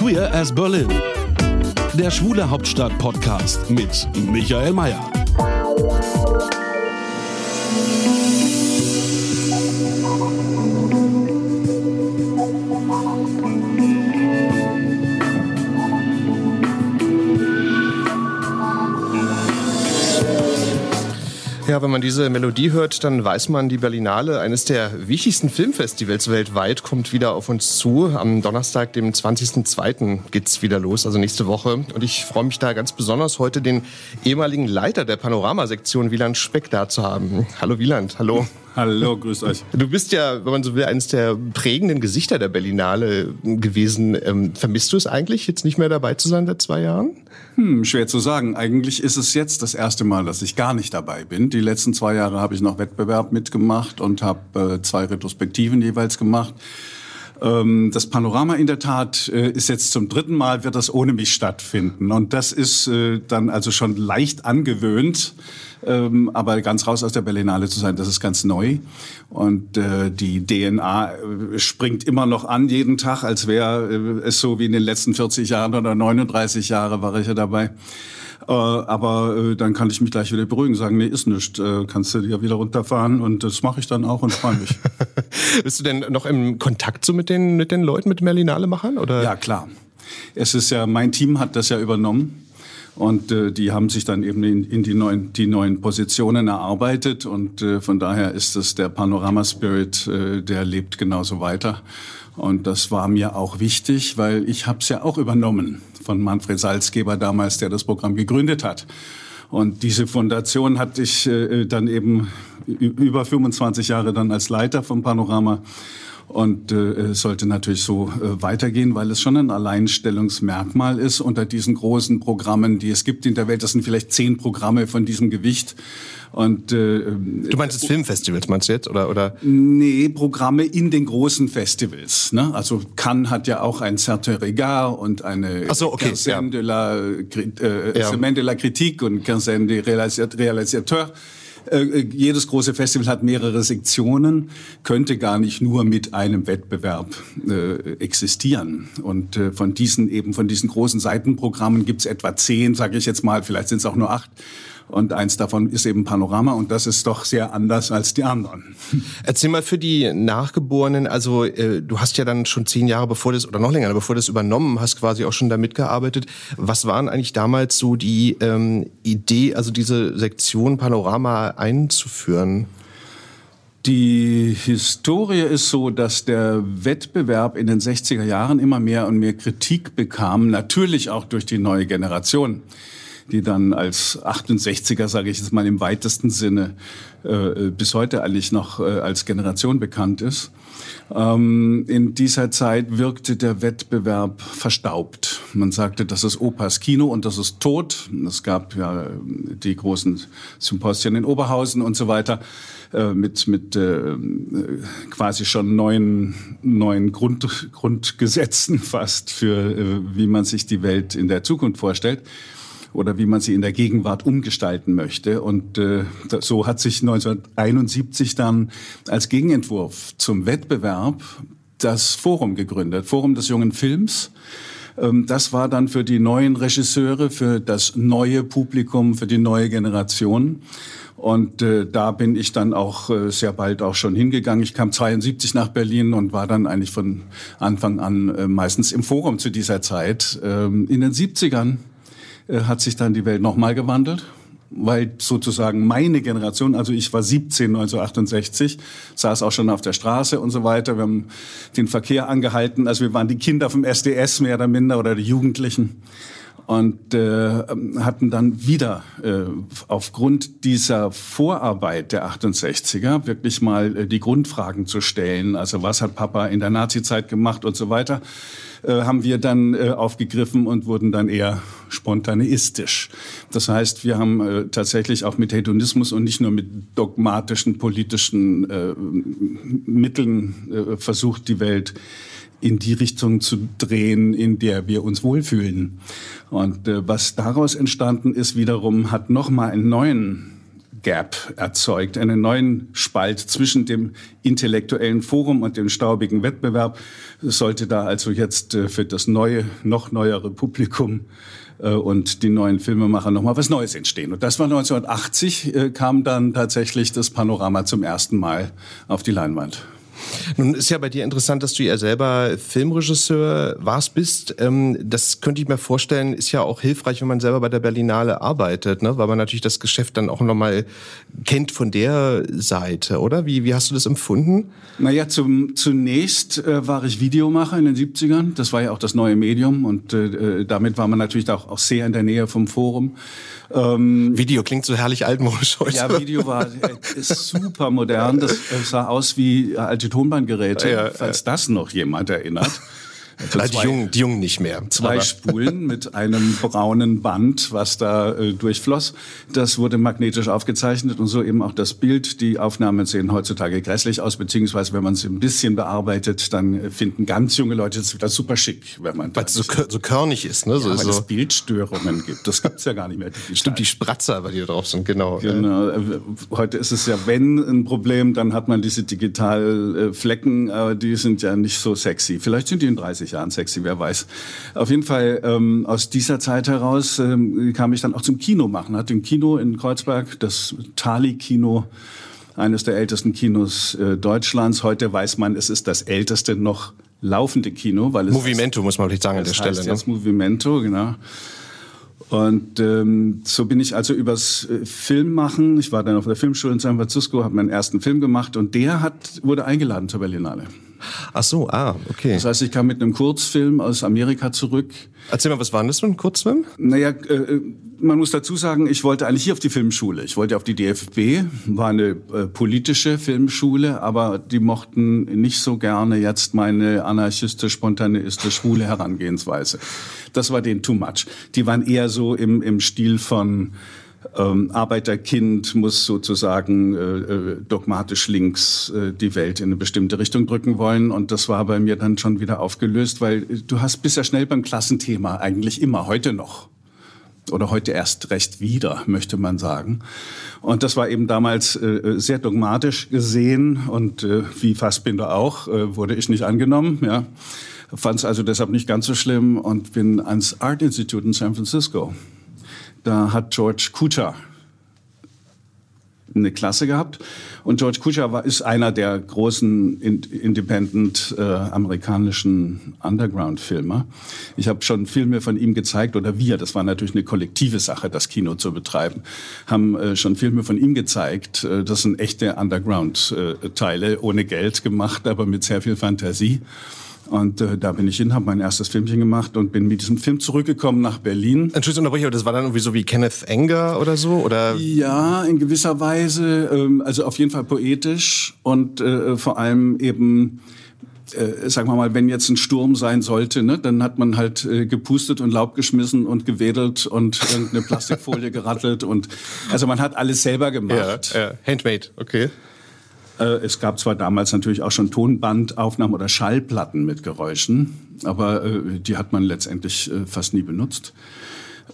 Queer as Berlin. Der Schwule Hauptstadt Podcast mit Michael Mayer. Ja, wenn man diese Melodie hört, dann weiß man, die Berlinale, eines der wichtigsten Filmfestivals weltweit, kommt wieder auf uns zu. Am Donnerstag, dem 20.02. geht's wieder los, also nächste Woche. Und ich freue mich da ganz besonders, heute den ehemaligen Leiter der Panoramasektion, Wieland Speck, da zu haben. Hallo Wieland, hallo. Hallo, grüß euch. Du bist ja, wenn man so will, eines der prägenden Gesichter der Berlinale gewesen. Ähm, vermisst du es eigentlich, jetzt nicht mehr dabei zu sein seit zwei Jahren? Hm, schwer zu sagen. Eigentlich ist es jetzt das erste Mal, dass ich gar nicht dabei bin. Die letzten zwei Jahre habe ich noch Wettbewerb mitgemacht und habe äh, zwei Retrospektiven jeweils gemacht. Ähm, das Panorama in der Tat äh, ist jetzt zum dritten Mal, wird das ohne mich stattfinden. Und das ist äh, dann also schon leicht angewöhnt. Ähm, aber ganz raus aus der Berlinale zu sein, das ist ganz neu. Und äh, die DNA äh, springt immer noch an jeden Tag, als wäre äh, es so wie in den letzten 40 Jahren oder 39 Jahre war ich ja dabei. Äh, aber äh, dann kann ich mich gleich wieder beruhigen, sagen, nee, ist nichts, äh, kannst du dir wieder runterfahren und das mache ich dann auch und freue mich. Bist du denn noch im Kontakt so mit den, mit den Leuten, mit den Berlinale-Machern? Oder? Ja, klar. Es ist ja, mein Team hat das ja übernommen. Und äh, die haben sich dann eben in, in die, neuen, die neuen Positionen erarbeitet. Und äh, von daher ist es der Panorama-Spirit, äh, der lebt genauso weiter. Und das war mir auch wichtig, weil ich habe es ja auch übernommen von Manfred Salzgeber damals, der das Programm gegründet hat. Und diese Fundation hatte ich äh, dann eben über 25 Jahre dann als Leiter vom Panorama und äh, sollte natürlich so äh, weitergehen, weil es schon ein Alleinstellungsmerkmal ist unter diesen großen Programmen, die es gibt in der Welt. Das sind vielleicht zehn Programme von diesem Gewicht. Und, äh, du meinst das Filmfestivals, meinst du jetzt? Oder, oder? Nee, Programme in den großen Festivals. Ne? Also Cannes hat ja auch ein Certain Regard und eine Ach so, okay, Quinzaine ja. de, la, äh, ja. De la Critique und Quinzaine de Réalisateur. Äh, äh, jedes große Festival hat mehrere Sektionen, könnte gar nicht nur mit einem Wettbewerb äh, existieren. Und äh, von diesen eben von diesen großen Seitenprogrammen gibt es etwa zehn, sage ich jetzt mal, vielleicht sind es auch nur acht. Und eins davon ist eben Panorama und das ist doch sehr anders als die anderen. Erzähl mal für die Nachgeborenen, also äh, du hast ja dann schon zehn Jahre bevor das, oder noch länger, bevor das übernommen hast, quasi auch schon da mitgearbeitet. Was waren eigentlich damals so die ähm, Idee, also diese Sektion Panorama einzuführen? Die Historie ist so, dass der Wettbewerb in den 60er Jahren immer mehr und mehr Kritik bekam, natürlich auch durch die neue Generation die dann als 68er, sage ich jetzt mal im weitesten Sinne, äh, bis heute eigentlich noch äh, als Generation bekannt ist. Ähm, in dieser Zeit wirkte der Wettbewerb verstaubt. Man sagte, das ist Opas Kino und das ist tot. Es gab ja die großen Symposien in Oberhausen und so weiter äh, mit, mit äh, quasi schon neuen, neuen Grund, Grundgesetzen fast für, äh, wie man sich die Welt in der Zukunft vorstellt oder wie man sie in der Gegenwart umgestalten möchte. Und äh, so hat sich 1971 dann als Gegenentwurf zum Wettbewerb das Forum gegründet, Forum des jungen Films. Ähm, das war dann für die neuen Regisseure, für das neue Publikum, für die neue Generation. Und äh, da bin ich dann auch äh, sehr bald auch schon hingegangen. Ich kam 72 nach Berlin und war dann eigentlich von Anfang an äh, meistens im Forum zu dieser Zeit. Ähm, in den 70ern äh, hat sich dann die Welt nochmal gewandelt weil sozusagen meine Generation, also ich war 17 1968, saß auch schon auf der Straße und so weiter. Wir haben den Verkehr angehalten. Also wir waren die Kinder vom SDS mehr oder minder oder die Jugendlichen. Und äh, hatten dann wieder äh, aufgrund dieser Vorarbeit der 68er wirklich mal äh, die Grundfragen zu stellen. Also was hat Papa in der Nazizeit gemacht und so weiter, äh, haben wir dann äh, aufgegriffen und wurden dann eher spontaneistisch. Das heißt, wir haben äh, tatsächlich auch mit Hedonismus und nicht nur mit dogmatischen politischen äh, Mitteln äh, versucht, die Welt in die Richtung zu drehen, in der wir uns wohlfühlen. Und äh, was daraus entstanden ist, wiederum hat nochmal einen neuen Gap erzeugt, einen neuen Spalt zwischen dem intellektuellen Forum und dem staubigen Wettbewerb. Es sollte da also jetzt äh, für das neue, noch neuere Publikum äh, und die neuen Filmemacher nochmal was Neues entstehen. Und das war 1980, äh, kam dann tatsächlich das Panorama zum ersten Mal auf die Leinwand. Nun ist ja bei dir interessant, dass du ja selber Filmregisseur warst, bist. Ähm, das könnte ich mir vorstellen, ist ja auch hilfreich, wenn man selber bei der Berlinale arbeitet, ne? weil man natürlich das Geschäft dann auch nochmal kennt von der Seite, oder? Wie, wie hast du das empfunden? Naja, zum, zunächst äh, war ich Videomacher in den 70ern. Das war ja auch das neue Medium und äh, damit war man natürlich auch, auch sehr in der Nähe vom Forum. Ähm, Video klingt so herrlich altmodisch heute. Ja, Video war äh, super modern. Das sah aus wie alte Tonbandgeräte, ja, falls das noch jemand erinnert. Also zwei, die, Jungen, die Jungen nicht mehr. Zwei aber. Spulen mit einem braunen Band, was da äh, durchfloss. Das wurde magnetisch aufgezeichnet und so eben auch das Bild. Die Aufnahmen sehen heutzutage grässlich aus, beziehungsweise wenn man sie ein bisschen bearbeitet, dann finden ganz junge Leute es wieder super schick, wenn man Weil es so, so körnig ist, ne? Ja, so, weil so. es Bildstörungen gibt. Das gibt's ja gar nicht mehr. Die Stimmt, die Spratzer, weil die da drauf sind, genau. Genau. Äh, heute ist es ja, wenn ein Problem, dann hat man diese Digitalflecken, aber die sind ja nicht so sexy. Vielleicht sind die in 30 30 Jahren sexy, wer weiß. Auf jeden Fall ähm, aus dieser Zeit heraus ähm, kam ich dann auch zum Kino machen. Hatte ein Kino in Kreuzberg, das Tali-Kino, eines der ältesten Kinos äh, Deutschlands. Heute weiß man, es ist das älteste noch laufende Kino, weil es Movimento muss man vielleicht sagen an der Stelle. Heißt ne? jetzt Movimento, genau. Und ähm, so bin ich also übers äh, Film machen. Ich war dann auf der Filmschule in San Francisco, habe meinen ersten Film gemacht und der hat wurde eingeladen zur Berlinale. Ach so, ah, okay. Das heißt, ich kam mit einem Kurzfilm aus Amerika zurück. Erzähl mal, was war denn das für ein Kurzfilm? Naja, äh, man muss dazu sagen, ich wollte eigentlich hier auf die Filmschule. Ich wollte auf die DFB, war eine äh, politische Filmschule, aber die mochten nicht so gerne jetzt meine anarchistisch, spontaneistische, schwule Herangehensweise. Das war denen too much. Die waren eher so im, im Stil von ähm, Arbeiterkind muss sozusagen äh, äh, dogmatisch links äh, die Welt in eine bestimmte Richtung drücken wollen. Und das war bei mir dann schon wieder aufgelöst, weil du hast bisher schnell beim Klassenthema eigentlich immer, heute noch. Oder heute erst recht wieder, möchte man sagen. Und das war eben damals äh, sehr dogmatisch gesehen und äh, wie Fassbinder auch, äh, wurde ich nicht angenommen. Ja. Fand es also deshalb nicht ganz so schlimm und bin ans Art Institute in San Francisco da hat George Kucha eine Klasse gehabt. Und George Kucha war, ist einer der großen independent äh, amerikanischen Underground-Filmer. Ich habe schon Filme von ihm gezeigt, oder wir, das war natürlich eine kollektive Sache, das Kino zu betreiben, haben äh, schon Filme von ihm gezeigt. Äh, das sind echte Underground-Teile, äh, ohne Geld gemacht, aber mit sehr viel Fantasie. Und äh, da bin ich hin, habe mein erstes Filmchen gemacht und bin mit diesem Film zurückgekommen nach Berlin. Entschuldigung, aber das war dann irgendwie so wie Kenneth Enger oder so? Oder? Ja, in gewisser Weise. Ähm, also auf jeden Fall poetisch und äh, vor allem eben äh, sagen wir mal, wenn jetzt ein Sturm sein sollte, ne, dann hat man halt äh, gepustet und Laub geschmissen und gewedelt und irgendeine Plastikfolie gerattelt und also man hat alles selber gemacht. Ja, ja. Handmade, okay. Äh, es gab zwar damals natürlich auch schon Tonbandaufnahmen oder Schallplatten mit Geräuschen, aber äh, die hat man letztendlich äh, fast nie benutzt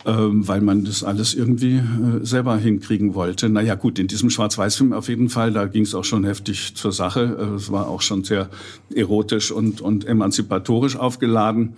weil man das alles irgendwie selber hinkriegen wollte. Naja gut, in diesem Schwarz-Weiß-Film auf jeden Fall, da ging es auch schon heftig zur Sache. Es war auch schon sehr erotisch und, und emanzipatorisch aufgeladen.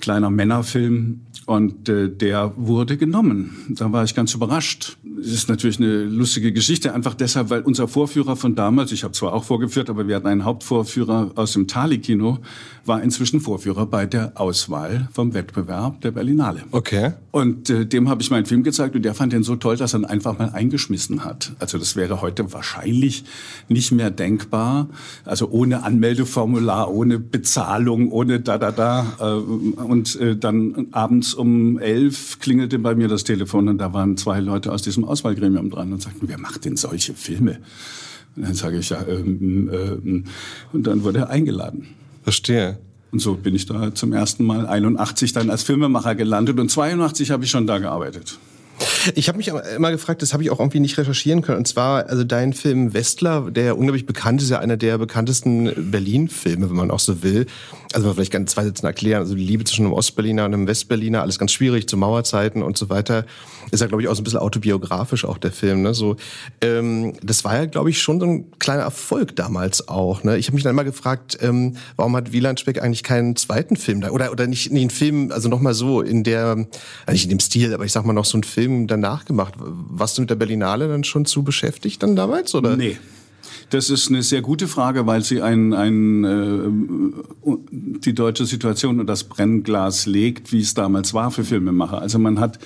Kleiner Männerfilm. Und äh, der wurde genommen. Da war ich ganz überrascht. Es ist natürlich eine lustige Geschichte, einfach deshalb, weil unser Vorführer von damals, ich habe zwar auch vorgeführt, aber wir hatten einen Hauptvorführer aus dem Tali-Kino, war inzwischen Vorführer bei der Auswahl vom Wettbewerb der Berlinale. Okay. Und äh, dem habe ich meinen Film gezeigt und der fand den so toll, dass er ihn einfach mal eingeschmissen hat. Also das wäre heute wahrscheinlich nicht mehr denkbar. Also ohne Anmeldeformular, ohne Bezahlung, ohne da da da. Äh, und äh, dann abends um elf klingelte bei mir das Telefon und da waren zwei Leute aus diesem Auswahlgremium dran und sagten, wer macht denn solche Filme? Und dann sage ich ja, ähm, ähm, und dann wurde er eingeladen. Verstehe. Und so bin ich da zum ersten Mal 81 dann als Filmemacher gelandet und 82 habe ich schon da gearbeitet. Ich habe mich immer gefragt, das habe ich auch irgendwie nicht recherchieren können. Und zwar, also dein Film Westler, der unglaublich bekannt ist, ja einer der bekanntesten Berlin-Filme, wenn man auch so will. Also vielleicht ganz zwei Sätze erklären. Also die Liebe zwischen einem Ostberliner und einem Westberliner, alles ganz schwierig zu Mauerzeiten und so weiter. Ist ja, glaube ich, auch so ein bisschen autobiografisch auch der Film. Ne? So, ähm, das war ja, glaube ich, schon so ein kleiner Erfolg damals auch. Ne? Ich habe mich dann immer gefragt, ähm, warum hat Wieland Speck eigentlich keinen zweiten Film da? Oder, oder nicht, nicht einen Film, also nochmal so in der, nicht in dem Stil, aber ich sag mal noch so einen Film danach gemacht. Warst du mit der Berlinale dann schon zu beschäftigt dann damals? Oder? Nee. Das ist eine sehr gute Frage, weil sie ein, ein, äh, die deutsche Situation und das Brennglas legt, wie es damals war für Filmemacher. Also man hat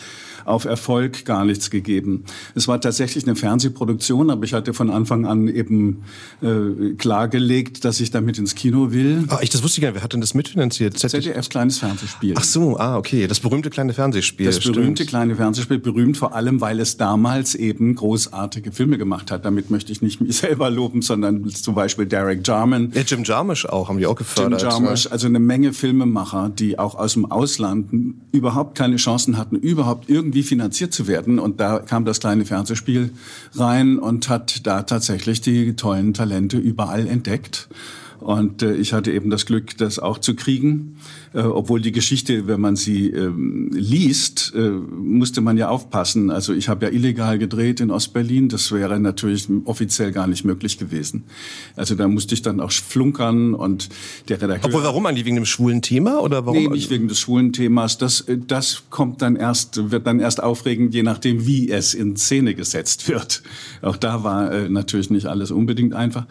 auf Erfolg gar nichts gegeben. Es war tatsächlich eine Fernsehproduktion, aber ich hatte von Anfang an eben äh, klargelegt, dass ich damit ins Kino will. Ah, ich das wusste ich gar nicht. Wer hat denn das mitfinanziert? ZDF kleines Fernsehspiel. Ach so, ah, okay. Das berühmte kleine Fernsehspiel. Das berühmte kleine Fernsehspiel, berühmt vor allem, weil es damals eben großartige Filme gemacht hat. Damit möchte ich nicht mich selber loben, sondern zum Beispiel Derek Jarman. Ja, Jim Jarmusch auch, haben die auch gefördert. Jim Jarmusch, also eine Menge Filmemacher, die auch aus dem Ausland überhaupt keine Chancen hatten, überhaupt irgendwie finanziert zu werden. Und da kam das kleine Fernsehspiel rein und hat da tatsächlich die tollen Talente überall entdeckt. Und äh, ich hatte eben das Glück, das auch zu kriegen. Äh, obwohl die Geschichte, wenn man sie ähm, liest, äh, musste man ja aufpassen. Also ich habe ja illegal gedreht in Ostberlin. Das wäre natürlich offiziell gar nicht möglich gewesen. Also da musste ich dann auch flunkern und der Redakteur... Obwohl, warum eigentlich? Wegen dem schwulen Thema? Oder warum? Nee, nicht wegen des schwulen Themas. Das, äh, das kommt dann erst, wird dann erst aufregend, je nachdem, wie es in Szene gesetzt wird. Auch da war äh, natürlich nicht alles unbedingt einfach.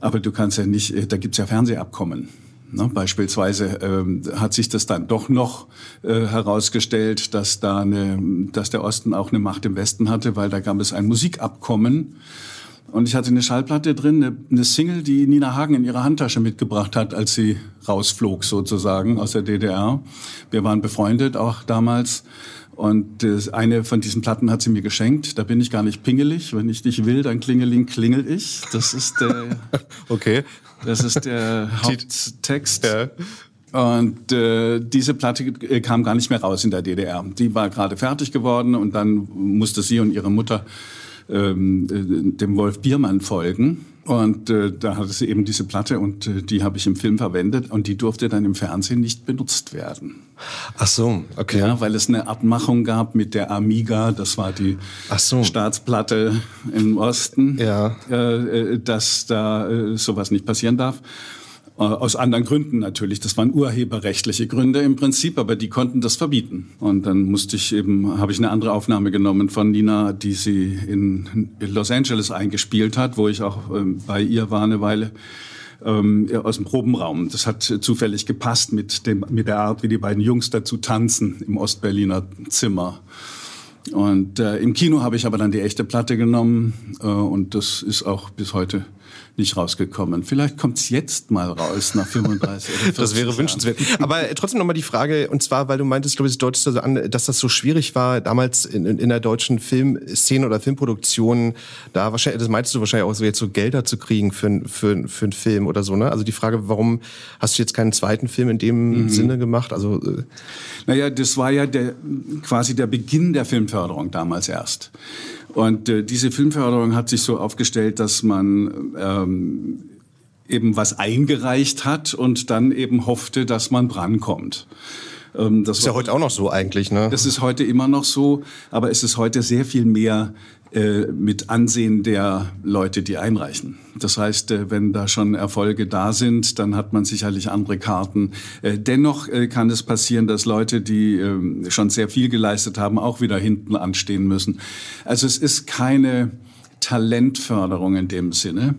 Aber du kannst ja nicht, äh, da gibt's ja Fernsehabkommen. Ne, beispielsweise ähm, hat sich das dann doch noch äh, herausgestellt, dass da eine, dass der Osten auch eine Macht im Westen hatte, weil da gab es ein Musikabkommen. Und ich hatte eine Schallplatte drin, eine, eine Single, die Nina Hagen in ihrer Handtasche mitgebracht hat, als sie rausflog sozusagen aus der DDR. Wir waren befreundet auch damals. Und eine von diesen Platten hat sie mir geschenkt. Da bin ich gar nicht pingelig. Wenn ich dich will, dann klingeling, klingel ich. Das ist der, okay. das ist der Haupttext. Ja. Und äh, diese Platte äh, kam gar nicht mehr raus in der DDR. Die war gerade fertig geworden und dann musste sie und ihre Mutter ähm, äh, dem Wolf Biermann folgen. Und äh, da hatte sie eben diese Platte und äh, die habe ich im Film verwendet und die durfte dann im Fernsehen nicht benutzt werden. Ach so, okay. Ja, weil es eine Abmachung gab mit der Amiga, das war die so. Staatsplatte im Osten, ja. äh, äh dass da äh, sowas nicht passieren darf. Äh, aus anderen Gründen natürlich. Das waren urheberrechtliche Gründe im Prinzip, aber die konnten das verbieten. Und dann musste ich eben, habe ich eine andere Aufnahme genommen von Nina, die sie in Los Angeles eingespielt hat, wo ich auch ähm, bei ihr war eine Weile ähm, aus dem Probenraum. Das hat zufällig gepasst mit, dem, mit der Art, wie die beiden Jungs dazu tanzen im Ostberliner Zimmer. Und äh, im Kino habe ich aber dann die echte Platte genommen äh, und das ist auch bis heute nicht rausgekommen. Vielleicht kommt es jetzt mal raus nach 35 oder 40 Das wäre wünschenswert. Aber äh, trotzdem nochmal die Frage, und zwar, weil du meintest, glaube ich, deutest also an, dass das so schwierig war, damals in, in der deutschen Filmszene oder Filmproduktion, da wahrscheinlich, das meintest du wahrscheinlich auch so jetzt so Gelder zu kriegen für, für, für einen Film oder so, ne? Also die Frage, warum hast du jetzt keinen zweiten Film in dem mhm. Sinne gemacht? Also, äh naja, das war ja der, quasi der Beginn der Filmförderung damals erst. Und äh, diese Filmförderung hat sich so aufgestellt, dass man ähm, eben was eingereicht hat und dann eben hoffte, dass man drankommt. Ähm, das ist ja heute auch noch so eigentlich, ne? Das ist heute immer noch so, aber es ist heute sehr viel mehr mit Ansehen der Leute, die einreichen. Das heißt, äh, wenn da schon Erfolge da sind, dann hat man sicherlich andere Karten. Äh, dennoch kann es passieren, dass Leute, die ähm, schon sehr viel geleistet haben, auch wieder hinten anstehen müssen. Also es ist keine Talentförderung in dem Sinne,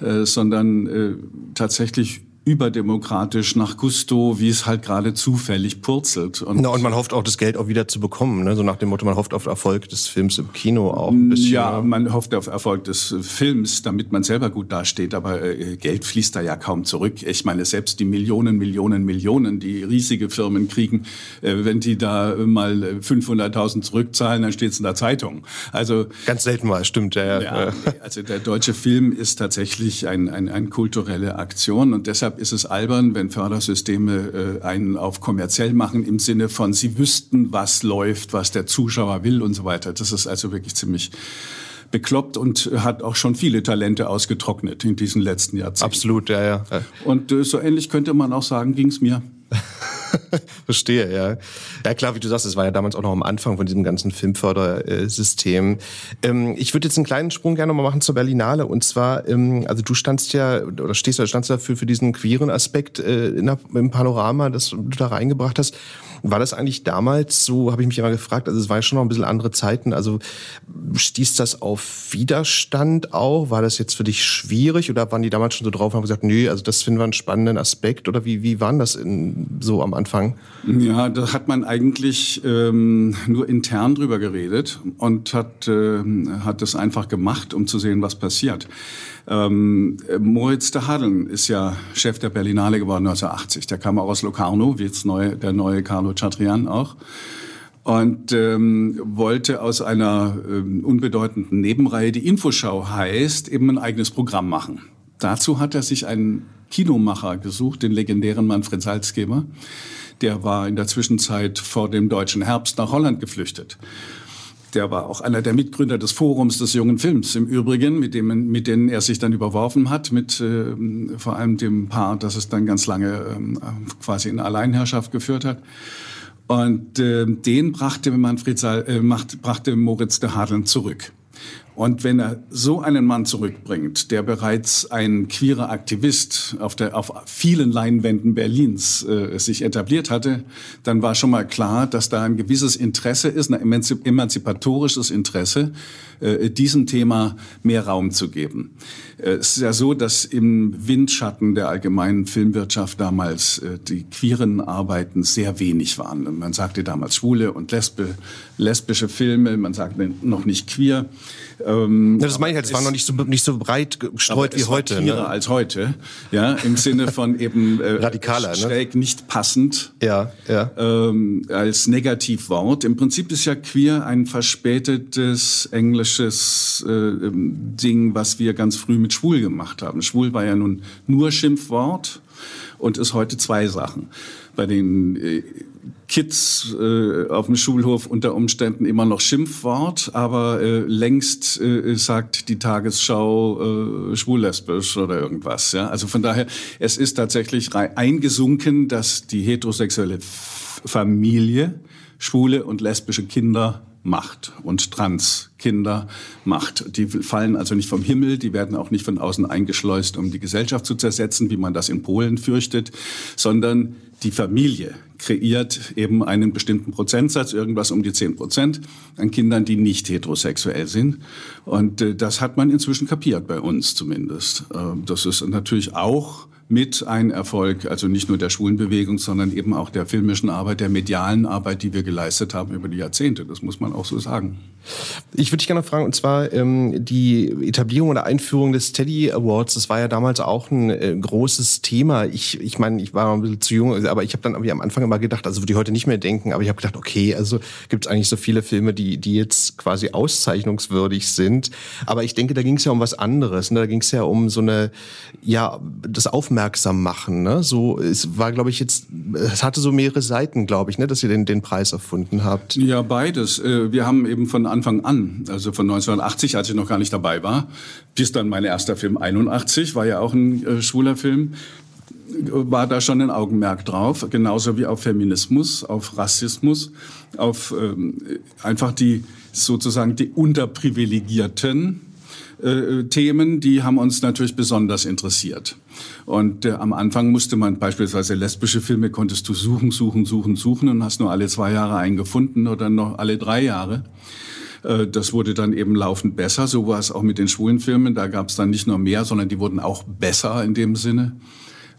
sondern tatsächlich überdemokratisch nach Gusto, wie es halt gerade zufällig purzelt. Und, Na, und man hofft auch, das Geld auch wieder zu bekommen. Ne? So nach dem Motto, man hofft auf Erfolg des Films im Kino auch. Ein bisschen, ja, man hofft auf Erfolg des Films, damit man selber gut dasteht. Aber äh, Geld fließt da ja kaum zurück. Ich meine, selbst die Millionen, Millionen, Millionen, die riesige Firmen kriegen, äh, wenn die da mal 500.000 zurückzahlen, dann steht es in der Zeitung. Also Ganz selten mal, stimmt. Ja, ja. also der deutsche Film ist tatsächlich ein, ein, eine kulturelle Aktion und deshalb ist es albern, wenn Fördersysteme äh, einen auf kommerziell machen im Sinne von, sie wüssten, was läuft, was der Zuschauer will und so weiter. Das ist also wirklich ziemlich bekloppt und hat auch schon viele Talente ausgetrocknet in diesen letzten Jahrzehnten. Absolut, ja, ja. Und äh, so ähnlich könnte man auch sagen, ging es mir. Verstehe, ja. Ja klar, wie du sagst, es war ja damals auch noch am Anfang von diesem ganzen Filmfördersystem. Ähm, ich würde jetzt einen kleinen Sprung gerne mal machen zur Berlinale. Und zwar, ähm, also du standst ja, oder stehst oder standst dafür für diesen queeren Aspekt äh, der, im Panorama, das du da reingebracht hast. War das eigentlich damals so, habe ich mich immer gefragt, also es war ja schon noch ein bisschen andere Zeiten, also stieß das auf Widerstand auch? War das jetzt für dich schwierig oder waren die damals schon so drauf und haben gesagt, nö, also das finden wir einen spannenden Aspekt oder wie, wie waren das in, so am Anfang? Ja, da hat man eigentlich ähm, nur intern drüber geredet und hat, äh, hat das einfach gemacht, um zu sehen, was passiert. Ähm, Moritz de Hadeln ist ja Chef der Berlinale geworden 1980. Der kam auch aus Locarno, wie jetzt neu, der neue Carlo Chatrian auch. Und ähm, wollte aus einer ähm, unbedeutenden Nebenreihe, die Infoschau heißt, eben ein eigenes Programm machen. Dazu hat er sich einen Kinomacher gesucht, den legendären Manfred Salzgeber. Der war in der Zwischenzeit vor dem deutschen Herbst nach Holland geflüchtet. Der war auch einer der Mitgründer des Forums des jungen Films im Übrigen, mit, dem, mit denen er sich dann überworfen hat, mit äh, vor allem dem Paar, das es dann ganz lange äh, quasi in Alleinherrschaft geführt hat. Und äh, den brachte Manfred Sal, äh, macht, brachte Moritz de Hadeln zurück. Und wenn er so einen Mann zurückbringt, der bereits ein queerer Aktivist auf, der, auf vielen Leinwänden Berlins äh, sich etabliert hatte, dann war schon mal klar, dass da ein gewisses Interesse ist, ein emanzipatorisches Interesse, äh, diesem Thema mehr Raum zu geben. Äh, es ist ja so, dass im Windschatten der allgemeinen Filmwirtschaft damals äh, die queeren Arbeiten sehr wenig waren. Man sagte damals schwule und lesbe, lesbische Filme, man sagte noch nicht queer. Ähm, das meine ich halt, es war noch nicht so, nicht so breit gestreut wie heute. Ne? als heute, ja, im Sinne von eben äh, radikaler, schräg ne? nicht passend, ja, ja. Ähm, als Negativwort. Im Prinzip ist ja queer ein verspätetes englisches äh, ähm, Ding, was wir ganz früh mit schwul gemacht haben. Schwul war ja nun nur Schimpfwort und ist heute zwei Sachen. Bei den äh, Kids äh, auf dem Schulhof unter Umständen immer noch Schimpfwort, aber äh, längst äh, sagt die Tagesschau äh, schwul-lesbisch oder irgendwas. Ja? Also von daher, es ist tatsächlich eingesunken, dass die heterosexuelle Familie schwule und lesbische Kinder macht und Transkinder macht. Die fallen also nicht vom Himmel, die werden auch nicht von außen eingeschleust, um die Gesellschaft zu zersetzen, wie man das in Polen fürchtet, sondern die Familie kreiert eben einen bestimmten Prozentsatz, irgendwas um die 10 Prozent, an Kindern, die nicht heterosexuell sind. Und äh, das hat man inzwischen kapiert, bei uns zumindest. Äh, das ist natürlich auch mit ein Erfolg, also nicht nur der Schwulenbewegung, sondern eben auch der filmischen Arbeit, der medialen Arbeit, die wir geleistet haben über die Jahrzehnte. Das muss man auch so sagen. Ich würde dich gerne fragen, und zwar ähm, die Etablierung oder Einführung des Teddy Awards, das war ja damals auch ein äh, großes Thema. Ich, ich meine, ich war ein bisschen zu jung, aber ich habe dann irgendwie am Anfang immer gedacht, also würde ich heute nicht mehr denken, aber ich habe gedacht, okay, also gibt es eigentlich so viele Filme, die, die jetzt quasi auszeichnungswürdig sind. Aber ich denke, da ging es ja um was anderes. Ne? Da ging es ja um so eine, ja, das Aufmerksam machen. Ne? So, es war, glaube ich, jetzt, es hatte so mehrere Seiten, glaube ich, ne, dass ihr den, den Preis erfunden habt. Ja, beides. Äh, wir haben eben von Anfang an, also von 1980, als ich noch gar nicht dabei war, bis dann mein erster Film 81, war ja auch ein äh, schwuler Film, war da schon ein Augenmerk drauf, genauso wie auf Feminismus, auf Rassismus, auf ähm, einfach die sozusagen die unterprivilegierten äh, Themen, die haben uns natürlich besonders interessiert. Und äh, am Anfang musste man beispielsweise lesbische Filme konntest du suchen, suchen, suchen, suchen und hast nur alle zwei Jahre einen gefunden oder noch alle drei Jahre. Äh, das wurde dann eben laufend besser. So war es auch mit den schwulen Filmen. Da gab es dann nicht nur mehr, sondern die wurden auch besser in dem Sinne.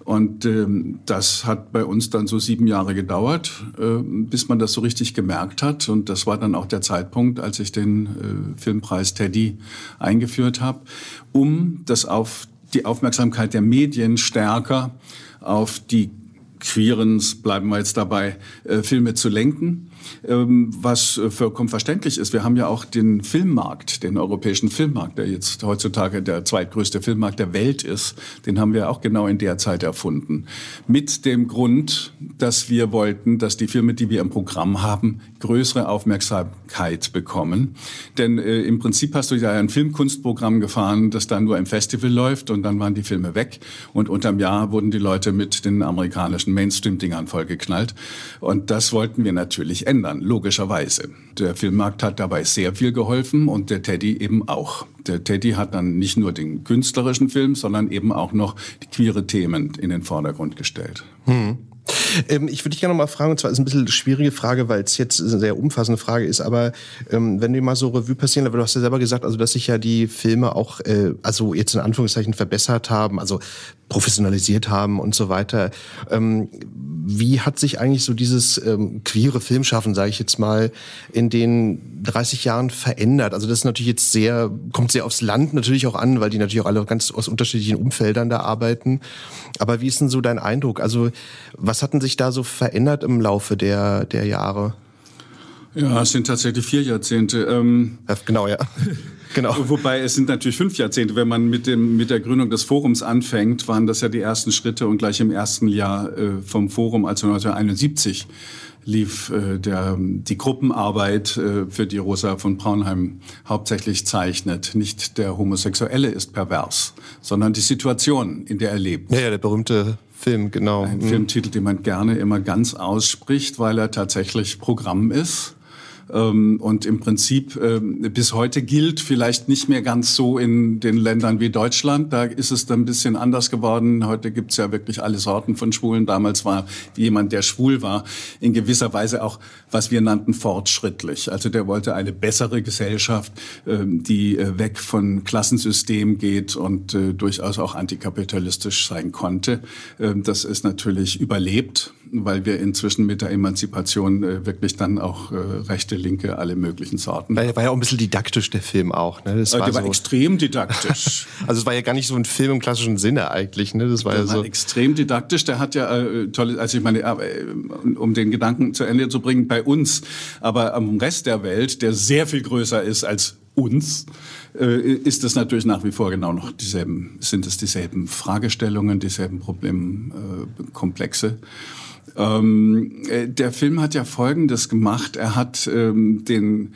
Und ähm, das hat bei uns dann so sieben Jahre gedauert, äh, bis man das so richtig gemerkt hat. Und das war dann auch der Zeitpunkt, als ich den äh, Filmpreis Teddy eingeführt habe, um das auf die Aufmerksamkeit der Medien stärker auf die queeren, bleiben wir jetzt dabei, äh, Filme zu lenken was äh, vollkommen verständlich ist. Wir haben ja auch den Filmmarkt, den europäischen Filmmarkt, der jetzt heutzutage der zweitgrößte Filmmarkt der Welt ist. Den haben wir auch genau in der Zeit erfunden. Mit dem Grund, dass wir wollten, dass die Filme, die wir im Programm haben, größere Aufmerksamkeit bekommen. Denn äh, im Prinzip hast du ja ein Filmkunstprogramm gefahren, das dann nur im Festival läuft und dann waren die Filme weg. Und unterm Jahr wurden die Leute mit den amerikanischen Mainstream-Dingern vollgeknallt. Und das wollten wir natürlich ändern, logischerweise. Der Filmmarkt hat dabei sehr viel geholfen und der Teddy eben auch. Der Teddy hat dann nicht nur den künstlerischen Film, sondern eben auch noch die queere Themen in den Vordergrund gestellt. Hm. Ähm, ich würde dich gerne noch mal fragen, und zwar ist ein bisschen eine schwierige Frage, weil es jetzt eine sehr umfassende Frage ist, aber ähm, wenn wir mal so Revue passieren, weil du hast ja selber gesagt, also dass sich ja die Filme auch, äh, also jetzt in Anführungszeichen verbessert haben, also professionalisiert haben und so weiter. Ähm, wie hat sich eigentlich so dieses ähm, queere Filmschaffen, sage ich jetzt mal, in den 30 Jahren verändert? Also das ist natürlich jetzt sehr, kommt sehr aufs Land natürlich auch an, weil die natürlich auch alle ganz aus unterschiedlichen Umfeldern da arbeiten. Aber wie ist denn so dein Eindruck? Also was hatten sich da so verändert im Laufe der, der Jahre? Ja, es sind tatsächlich vier Jahrzehnte. Ähm, genau, ja. Genau. Wobei es sind natürlich fünf Jahrzehnte. Wenn man mit, dem, mit der Gründung des Forums anfängt, waren das ja die ersten Schritte und gleich im ersten Jahr äh, vom Forum, also 1971, lief äh, der, die Gruppenarbeit, äh, für die Rosa von Braunheim hauptsächlich zeichnet. Nicht der Homosexuelle ist pervers, sondern die Situation, in der er lebt. Ja, ja der berühmte Film, genau. Ein mhm. Filmtitel, den man gerne immer ganz ausspricht, weil er tatsächlich Programm ist und im Prinzip ähm, bis heute gilt, vielleicht nicht mehr ganz so in den Ländern wie Deutschland. Da ist es dann ein bisschen anders geworden. Heute gibt's ja wirklich alle Sorten von Schwulen. Damals war jemand, der schwul war, in gewisser Weise auch, was wir nannten, fortschrittlich. Also der wollte eine bessere Gesellschaft, ähm, die äh, weg von Klassensystem geht und äh, durchaus auch antikapitalistisch sein konnte. Das ist natürlich überlebt weil wir inzwischen mit der Emanzipation äh, wirklich dann auch rechte, linke, alle möglichen Sorten. War, war ja auch ein bisschen didaktisch, der Film auch. Ne? Das war, der so, war extrem didaktisch. also es war ja gar nicht so ein Film im klassischen Sinne eigentlich. Ne? Das war der ja so war extrem didaktisch. Der hat ja äh, tolle, also ich meine, äh, um den Gedanken zu Ende zu bringen, bei uns, aber am Rest der Welt, der sehr viel größer ist als uns, äh, ist es natürlich nach wie vor genau noch dieselben, sind es dieselben Fragestellungen, dieselben Problemkomplexe. Äh, ähm, äh, der Film hat ja Folgendes gemacht. Er hat ähm, den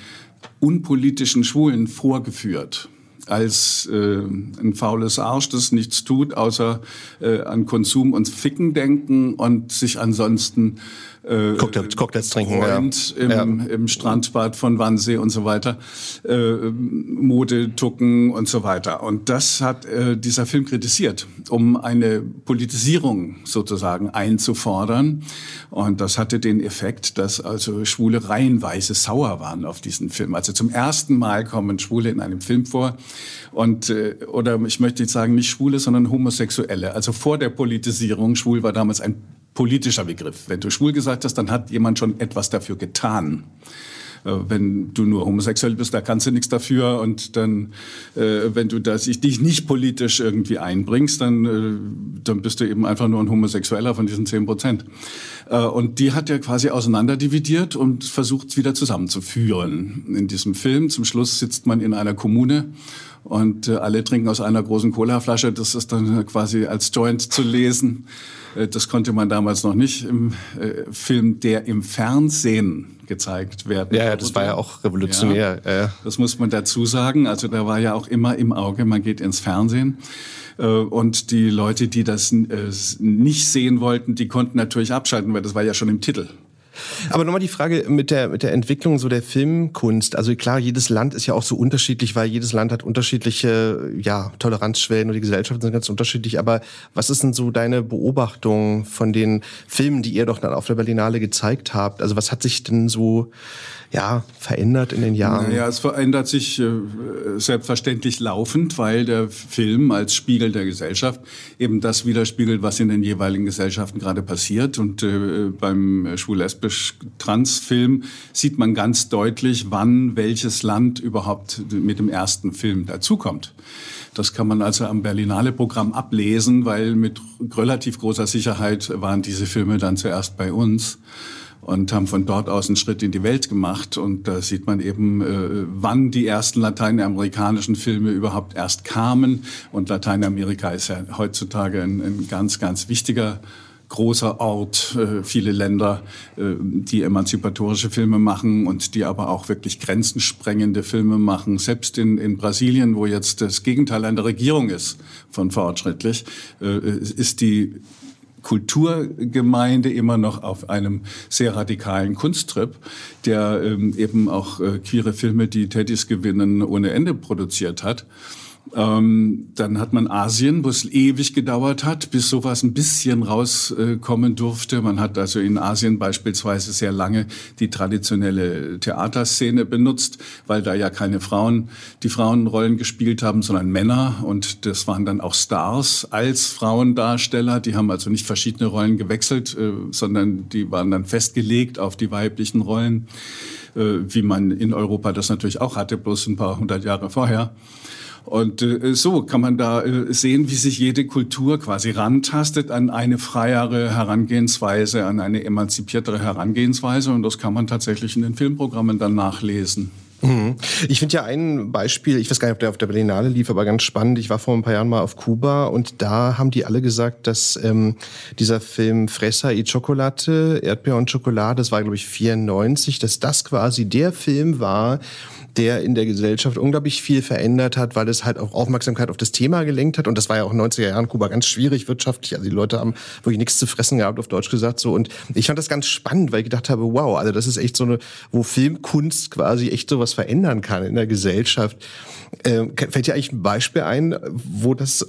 unpolitischen Schwulen vorgeführt als äh, ein faules Arsch, das nichts tut, außer äh, an Konsum und Ficken denken und sich ansonsten äh, Cocktails, Cocktails trinken, Freund ja. Im, ja. im Strandbad von Wannsee und so weiter, äh, Mode, Tucken und so weiter. Und das hat äh, dieser Film kritisiert, um eine Politisierung sozusagen einzufordern. Und das hatte den Effekt, dass also Schwule reihenweise sauer waren auf diesen Film. Also zum ersten Mal kommen Schwule in einem Film vor und äh, oder ich möchte jetzt sagen nicht Schwule, sondern Homosexuelle. Also vor der Politisierung, schwul war damals ein politischer Begriff. Wenn du schwul gesagt hast, dann hat jemand schon etwas dafür getan. Äh, wenn du nur homosexuell bist, da kannst du nichts dafür. Und dann, äh, wenn du das, dich nicht politisch irgendwie einbringst, dann, äh, dann bist du eben einfach nur ein Homosexueller von diesen zehn Prozent. Und die hat er quasi auseinanderdividiert und versucht wieder zusammenzuführen. In diesem Film, zum Schluss sitzt man in einer Kommune und alle trinken aus einer großen Colaflasche. Das ist dann quasi als Joint zu lesen. Äh, das konnte man damals noch nicht im äh, Film, der im Fernsehen gezeigt werden. Ja, ja das war ja auch revolutionär. Ja. Das muss man dazu sagen. Also da war ja auch immer im Auge, man geht ins Fernsehen. Äh, und die Leute, die das nicht sehen wollten, die konnten natürlich abschalten, weil das war ja schon im Titel. Aber nochmal die Frage mit der, mit der Entwicklung so der Filmkunst. Also klar, jedes Land ist ja auch so unterschiedlich, weil jedes Land hat unterschiedliche, ja, Toleranzschwellen und die Gesellschaften sind ganz unterschiedlich. Aber was ist denn so deine Beobachtung von den Filmen, die ihr doch dann auf der Berlinale gezeigt habt? Also was hat sich denn so ja, verändert in den Jahren? Naja, es verändert sich äh, selbstverständlich laufend, weil der Film als Spiegel der Gesellschaft eben das widerspiegelt, was in den jeweiligen Gesellschaften gerade passiert. Und äh, beim schwul-lesbisch-trans-Film sieht man ganz deutlich, wann welches Land überhaupt mit dem ersten Film dazukommt. Das kann man also am Berlinale-Programm ablesen, weil mit relativ großer Sicherheit waren diese Filme dann zuerst bei uns und haben von dort aus einen Schritt in die Welt gemacht. Und da sieht man eben, äh, wann die ersten lateinamerikanischen Filme überhaupt erst kamen. Und Lateinamerika ist ja heutzutage ein, ein ganz, ganz wichtiger großer Ort, äh, viele Länder, äh, die emanzipatorische Filme machen und die aber auch wirklich grenzensprengende Filme machen. Selbst in, in Brasilien, wo jetzt das Gegenteil an der Regierung ist von fortschrittlich, äh, ist die Kulturgemeinde immer noch auf einem sehr radikalen Kunsttrip, der ähm, eben auch äh, queere Filme, die Teddys gewinnen, ohne Ende produziert hat. Ähm, dann hat man Asien, wo es ewig gedauert hat, bis sowas ein bisschen rauskommen durfte. Man hat also in Asien beispielsweise sehr lange die traditionelle Theaterszene benutzt, weil da ja keine Frauen die Frauenrollen gespielt haben, sondern Männer. Und das waren dann auch Stars als Frauendarsteller. Die haben also nicht verschiedene Rollen gewechselt, äh, sondern die waren dann festgelegt auf die weiblichen Rollen, äh, wie man in Europa das natürlich auch hatte, bloß ein paar hundert Jahre vorher. Und äh, so kann man da äh, sehen, wie sich jede Kultur quasi rantastet an eine freiere Herangehensweise, an eine emanzipiertere Herangehensweise. Und das kann man tatsächlich in den Filmprogrammen dann nachlesen. Mhm. Ich finde ja ein Beispiel, ich weiß gar nicht, ob der auf der Berlinale lief, aber ganz spannend. Ich war vor ein paar Jahren mal auf Kuba und da haben die alle gesagt, dass ähm, dieser Film Fresa y Chocolate, Erdbeer und Schokolade, das war glaube ich 94, dass das quasi der Film war, der in der Gesellschaft unglaublich viel verändert hat, weil es halt auch Aufmerksamkeit auf das Thema gelenkt hat. Und das war ja auch in den 90er Jahren Kuba ganz schwierig wirtschaftlich. Also die Leute haben wirklich nichts zu fressen gehabt, auf Deutsch gesagt. So. Und ich fand das ganz spannend, weil ich gedacht habe, wow, also das ist echt so eine, wo Filmkunst quasi echt sowas verändern kann in der Gesellschaft. Ähm, fällt dir eigentlich ein Beispiel ein, wo das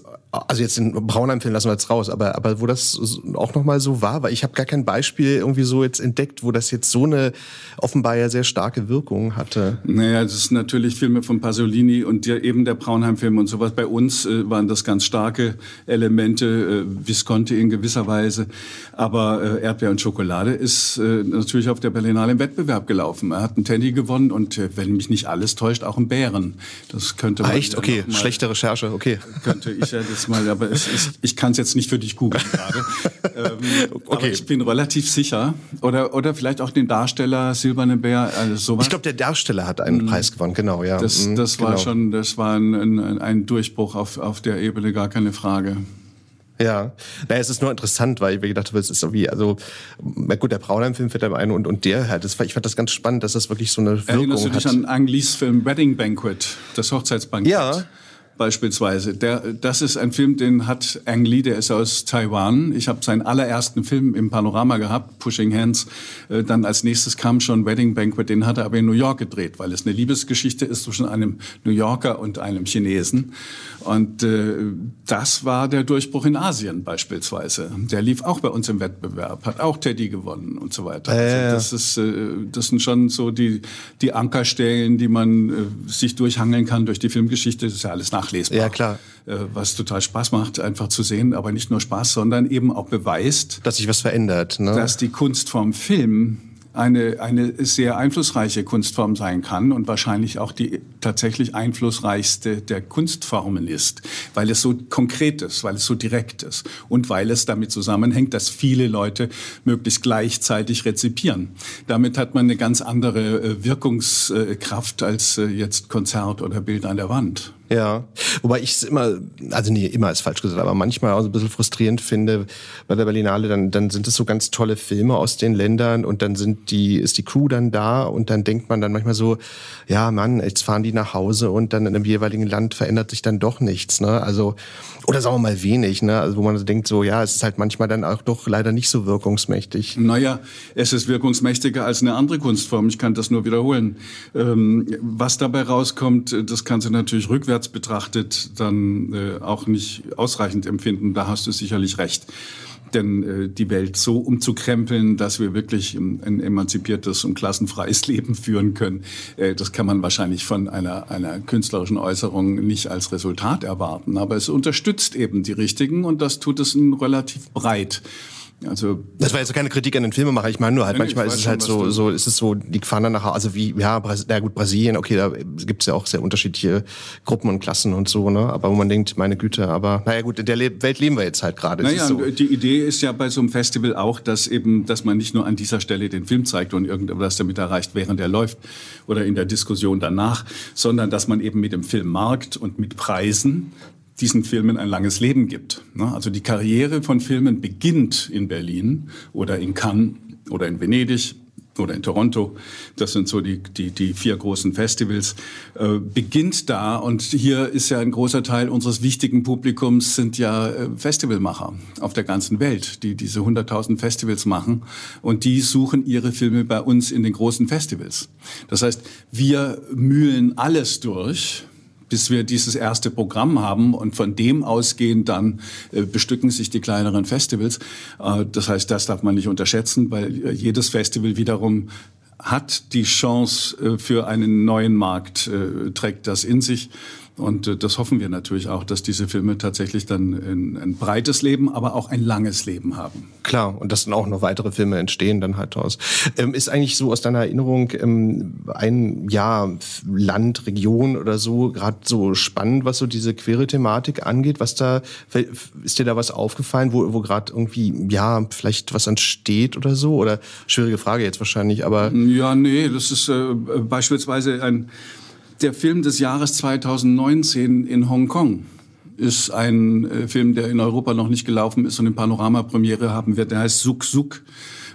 also jetzt den Braunheim-Film lassen wir jetzt raus, aber, aber wo das auch nochmal so war, weil ich habe gar kein Beispiel irgendwie so jetzt entdeckt, wo das jetzt so eine offenbar ja sehr starke Wirkung hatte. Naja, das ist natürlich Filme von Pasolini und der, eben der Braunheim-Film und sowas. Bei uns äh, waren das ganz starke Elemente, äh, Visconti in gewisser Weise, aber äh, Erdbeer und Schokolade ist äh, natürlich auf der Berlinale im Wettbewerb gelaufen. Er hat einen Teddy gewonnen und äh, wenn mich nicht alles täuscht, auch einen Bären. Das könnte man... Ah, echt? Okay, schlechte Recherche, okay. Könnte ich ja das mal, aber es, es, ich kann es jetzt nicht für dich googeln gerade. ähm, okay. Aber ich bin relativ sicher. Oder, oder vielleicht auch den Darsteller Silberne Bär, also sowas. Ich glaube, der Darsteller hat einen mhm. Preis gewonnen, genau, ja. Das, mhm, das war genau. schon, das war ein, ein, ein Durchbruch auf, auf der Ebene, gar keine Frage. Ja, naja, es ist nur interessant, weil ich mir gedacht habe, es ist so wie, also, na gut, der Braunheim-Film fällt einem ein und, und der halt. Das, ich fand das ganz spannend, dass das wirklich so eine Wirkung Erinnerst du dich hat. an Ang Lees Film Wedding Banquet, das Hochzeitsbanquet? Ja, beispielsweise. Der, das ist ein Film, den hat Ang Lee, der ist aus Taiwan. Ich habe seinen allerersten Film im Panorama gehabt, Pushing Hands. Äh, dann als nächstes kam schon Wedding Banquet, den hat er aber in New York gedreht, weil es eine Liebesgeschichte ist zwischen einem New Yorker und einem Chinesen. Und äh, das war der Durchbruch in Asien beispielsweise. Der lief auch bei uns im Wettbewerb, hat auch Teddy gewonnen und so weiter. Äh, also das, ist, äh, das sind schon so die, die Ankerstellen, die man äh, sich durchhangeln kann durch die Filmgeschichte. Das ist ja alles nach nachlesbar. Ja, klar. Äh, was total Spaß macht, einfach zu sehen, aber nicht nur Spaß, sondern eben auch beweist, dass sich was verändert. Ne? Dass die Kunstform Film eine, eine sehr einflussreiche Kunstform sein kann und wahrscheinlich auch die tatsächlich einflussreichste der Kunstformen ist, weil es so konkret ist, weil es so direkt ist und weil es damit zusammenhängt, dass viele Leute möglichst gleichzeitig rezipieren. Damit hat man eine ganz andere äh, Wirkungskraft als äh, jetzt Konzert oder Bild an der Wand. Ja, wobei ich es immer, also nee, immer ist falsch gesagt, aber manchmal auch so ein bisschen frustrierend finde bei der Berlinale, dann, dann sind es so ganz tolle Filme aus den Ländern und dann sind die, ist die Crew dann da und dann denkt man dann manchmal so, ja Mann, jetzt fahren die nach Hause und dann in dem jeweiligen Land verändert sich dann doch nichts, ne? Also, oder sagen wir mal wenig, ne? Also wo man so denkt, so ja, es ist halt manchmal dann auch doch leider nicht so wirkungsmächtig. Naja, es ist wirkungsmächtiger als eine andere Kunstform, ich kann das nur wiederholen. Ähm, was dabei rauskommt, das kannst du natürlich rückwärts rückwärts betrachtet dann äh, auch nicht ausreichend empfinden. Da hast du sicherlich recht. Denn äh, die Welt so umzukrempeln, dass wir wirklich ein, ein emanzipiertes und klassenfreies Leben führen können, äh, das kann man wahrscheinlich von einer, einer künstlerischen Äußerung nicht als Resultat erwarten. Aber es unterstützt eben die Richtigen und das tut es relativ breit. Also das war jetzt keine Kritik an den Filmemacher. Ich meine nur halt, manchmal ist es halt so, so, ist es so, die fahren dann nachher, also wie, ja, Bras ja gut, Brasilien, okay, da gibt es ja auch sehr unterschiedliche Gruppen und Klassen und so, ne? Aber wo man denkt, meine Güte, aber naja gut, in der Le Welt leben wir jetzt halt gerade. Naja, so. die Idee ist ja bei so einem Festival auch, dass eben, dass man nicht nur an dieser Stelle den Film zeigt und irgendwas damit erreicht, während er läuft oder in der Diskussion danach, sondern dass man eben mit dem Filmmarkt und mit Preisen diesen Filmen ein langes Leben gibt. Ne? Also die Karriere von Filmen beginnt in Berlin oder in Cannes oder in Venedig oder in Toronto, das sind so die, die, die vier großen Festivals, äh, beginnt da. Und hier ist ja ein großer Teil unseres wichtigen Publikums sind ja äh, Festivalmacher auf der ganzen Welt, die diese 100.000 Festivals machen. Und die suchen ihre Filme bei uns in den großen Festivals. Das heißt, wir mühlen alles durch, bis wir dieses erste Programm haben und von dem ausgehend dann äh, bestücken sich die kleineren Festivals. Äh, das heißt, das darf man nicht unterschätzen, weil äh, jedes Festival wiederum hat die Chance für einen neuen Markt, trägt das in sich. Und äh, das hoffen wir natürlich auch, dass diese Filme tatsächlich dann ein, ein, breites Leben, aber auch ein langes Leben haben. Klar, und dass dann auch noch weitere Filme entstehen dann halt daraus. Ähm, ist eigentlich so aus deiner Erinnerung ähm, ein ja, Land, Region oder so gerade so spannend, was so diese queere Thematik angeht? Was da ist dir da was aufgefallen, wo, wo gerade irgendwie ja vielleicht was entsteht oder so? Oder schwierige Frage jetzt wahrscheinlich, aber ja, nee, das ist äh, beispielsweise ein der Film des Jahres 2019 in Hongkong ist ein äh, Film, der in Europa noch nicht gelaufen ist und in Panorama-Premiere haben wird. Der heißt Suk Suk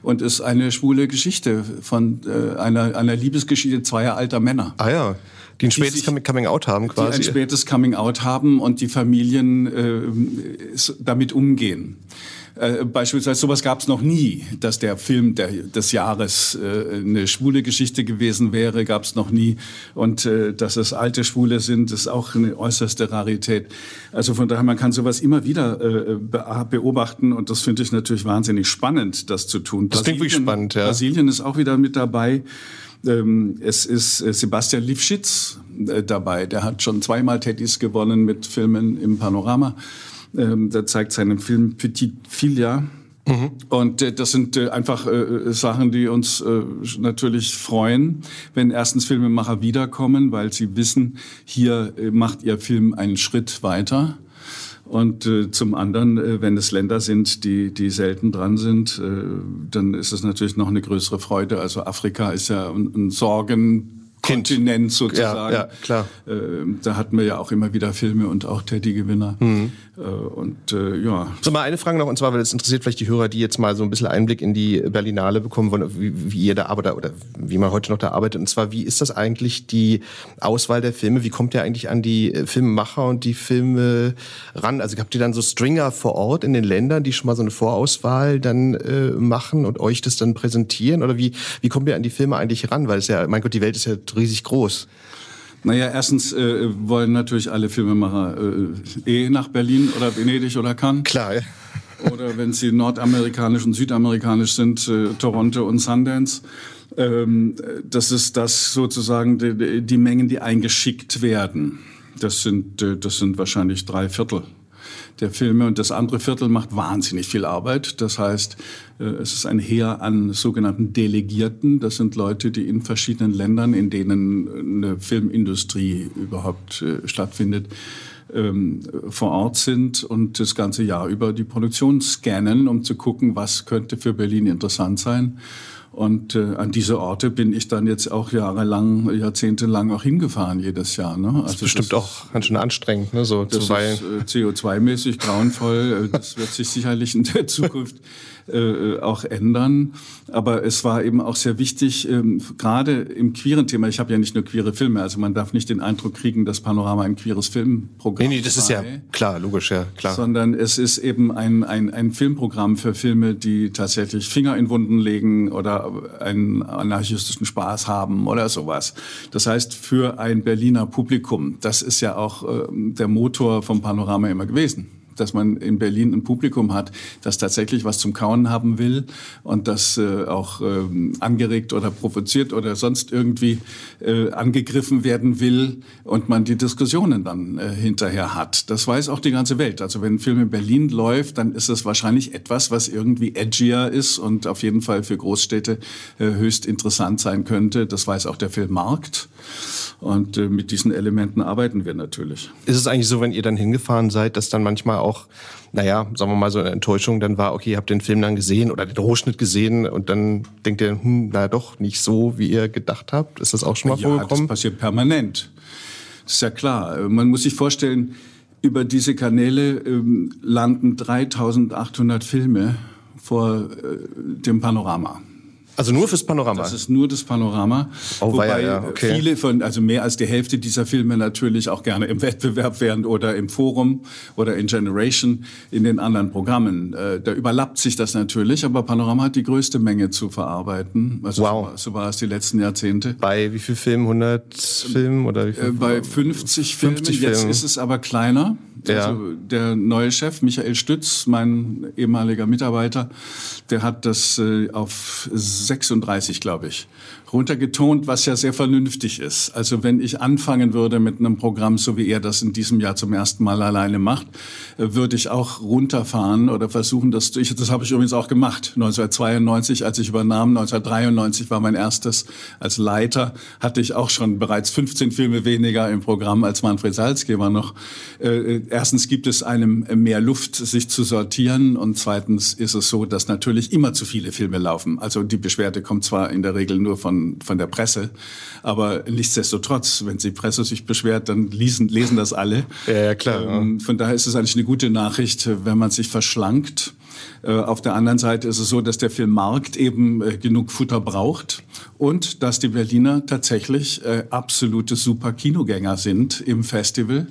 und ist eine schwule Geschichte von äh, einer, einer Liebesgeschichte zweier alter Männer. Ah ja. Die ein spätes die Coming Out haben quasi. Die ein spätes Coming Out haben und die Familien äh, damit umgehen. Äh, beispielsweise sowas gab es noch nie, dass der Film der, des Jahres äh, eine schwule Geschichte gewesen wäre, gab es noch nie. Und äh, dass es alte Schwule sind, ist auch eine äußerste Rarität. Also von daher, man kann sowas immer wieder äh, beobachten und das finde ich natürlich wahnsinnig spannend, das zu tun. Das klingt wirklich spannend, ja. Brasilien ist auch wieder mit dabei. Ähm, es ist äh, Sebastian Lifschitz äh, dabei. Der hat schon zweimal Teddys gewonnen mit Filmen im Panorama. Ähm, der zeigt seinen Film Petit Filia. Mhm. Und äh, das sind äh, einfach äh, Sachen, die uns äh, natürlich freuen, wenn erstens Filmemacher wiederkommen, weil sie wissen, hier äh, macht ihr Film einen Schritt weiter. Und äh, zum anderen, äh, wenn es Länder sind, die, die selten dran sind, äh, dann ist es natürlich noch eine größere Freude. Also Afrika ist ja ein, ein Sorgen Kontinent sozusagen. Ja, ja, klar. Äh, da hatten wir ja auch immer wieder Filme und auch Teddy-Gewinner. Mhm. Äh, und äh, ja. So mal eine Frage noch, und zwar, weil es interessiert vielleicht die Hörer, die jetzt mal so ein bisschen Einblick in die Berlinale bekommen wollen, wie, wie ihr da arbeitet oder wie man heute noch da arbeitet. Und zwar, wie ist das eigentlich die Auswahl der Filme? Wie kommt ihr eigentlich an die äh, Filmemacher und die Filme ran? Also habt ihr dann so Stringer vor Ort in den Ländern, die schon mal so eine Vorauswahl dann machen und euch das dann präsentieren? Oder wie, wie kommt ihr an die Filme eigentlich ran? Weil es ja, mein Gott, die Welt ist ja riesig groß. Naja, erstens äh, wollen natürlich alle Filmemacher äh, eh nach Berlin oder Venedig oder Cannes. Klar, ja. Oder wenn sie nordamerikanisch und südamerikanisch sind, äh, Toronto und Sundance. Ähm, das ist das sozusagen die, die Mengen, die eingeschickt werden. Das sind, äh, das sind wahrscheinlich drei Viertel der Filme. Und das andere Viertel macht wahnsinnig viel Arbeit. Das heißt, äh, es ist ein Heer an sogenannten Delegierten. Das sind Leute, die in verschiedenen Ländern, in denen eine Filmindustrie überhaupt äh, stattfindet, ähm, vor Ort sind und das ganze Jahr über die Produktion scannen, um zu gucken, was könnte für Berlin interessant sein. Und äh, an diese Orte bin ich dann jetzt auch jahrelang, jahrzehntelang auch hingefahren jedes Jahr. Ne? Also das ist bestimmt das auch ganz schön anstrengend, ne? so das ist äh, CO2-mäßig grauenvoll. Äh, das wird sich sicherlich in der Zukunft äh, auch ändern. Aber es war eben auch sehr wichtig, ähm, gerade im queeren Thema, ich habe ja nicht nur queere Filme, also man darf nicht den Eindruck kriegen, dass Panorama ein queeres Filmprogramm ist. Nee, nee, das sei, ist ja klar, logisch, ja, klar. Sondern es ist eben ein, ein, ein Filmprogramm für Filme, die tatsächlich Finger in Wunden legen oder einen anarchistischen Spaß haben oder sowas. Das heißt, für ein Berliner Publikum, das ist ja auch äh, der Motor vom Panorama immer gewesen dass man in Berlin ein Publikum hat, das tatsächlich was zum Kauen haben will und das äh, auch äh, angeregt oder provoziert oder sonst irgendwie äh, angegriffen werden will und man die Diskussionen dann äh, hinterher hat. Das weiß auch die ganze Welt. Also wenn ein Film in Berlin läuft, dann ist es wahrscheinlich etwas, was irgendwie edgier ist und auf jeden Fall für Großstädte äh, höchst interessant sein könnte. Das weiß auch der Filmmarkt. Und äh, mit diesen Elementen arbeiten wir natürlich. Ist es eigentlich so, wenn ihr dann hingefahren seid, dass dann manchmal auch, naja, sagen wir mal so eine Enttäuschung dann war, okay, ihr habt den Film dann gesehen oder den Rohschnitt gesehen und dann denkt ihr, hm, na doch, nicht so, wie ihr gedacht habt? Ist das auch schon mal ja, vorgekommen? das passiert permanent. Das ist ja klar. Man muss sich vorstellen, über diese Kanäle ähm, landen 3800 Filme vor äh, dem Panorama. Also nur fürs Panorama? Das ist nur das Panorama. Oh, wobei ja, okay. viele von, also mehr als die Hälfte dieser Filme natürlich auch gerne im Wettbewerb wären oder im Forum oder in Generation in den anderen Programmen. Äh, da überlappt sich das natürlich, aber Panorama hat die größte Menge zu verarbeiten. Also wow. so, war, es die letzten Jahrzehnte. Bei wie viel Filmen? 100 Filmen oder wie viel? Äh, bei 50 Filmen. 50 Jetzt ist es aber kleiner. Ja. Also der neue Chef, Michael Stütz, mein ehemaliger Mitarbeiter, der hat das äh, auf 36, glaube ich, runtergetont, was ja sehr vernünftig ist. Also wenn ich anfangen würde mit einem Programm, so wie er das in diesem Jahr zum ersten Mal alleine macht, äh, würde ich auch runterfahren oder versuchen, das durch. Das habe ich übrigens auch gemacht. 1992, als ich übernahm, 1993 war mein erstes als Leiter, hatte ich auch schon bereits 15 Filme weniger im Programm als Manfred Salzgeber noch. Äh, erstens gibt es einem mehr Luft, sich zu sortieren und zweitens ist es so, dass natürlich immer zu viele Filme laufen. Also die Beschwerde kommt zwar in der Regel nur von von, der Presse. Aber nichtsdestotrotz, wenn die Presse sich beschwert, dann lesen, lesen das alle. Ja, ja klar. Ähm, von daher ist es eigentlich eine gute Nachricht, wenn man sich verschlankt. Äh, auf der anderen Seite ist es so, dass der Filmmarkt eben äh, genug Futter braucht und dass die Berliner tatsächlich äh, absolute super Kinogänger sind im Festival.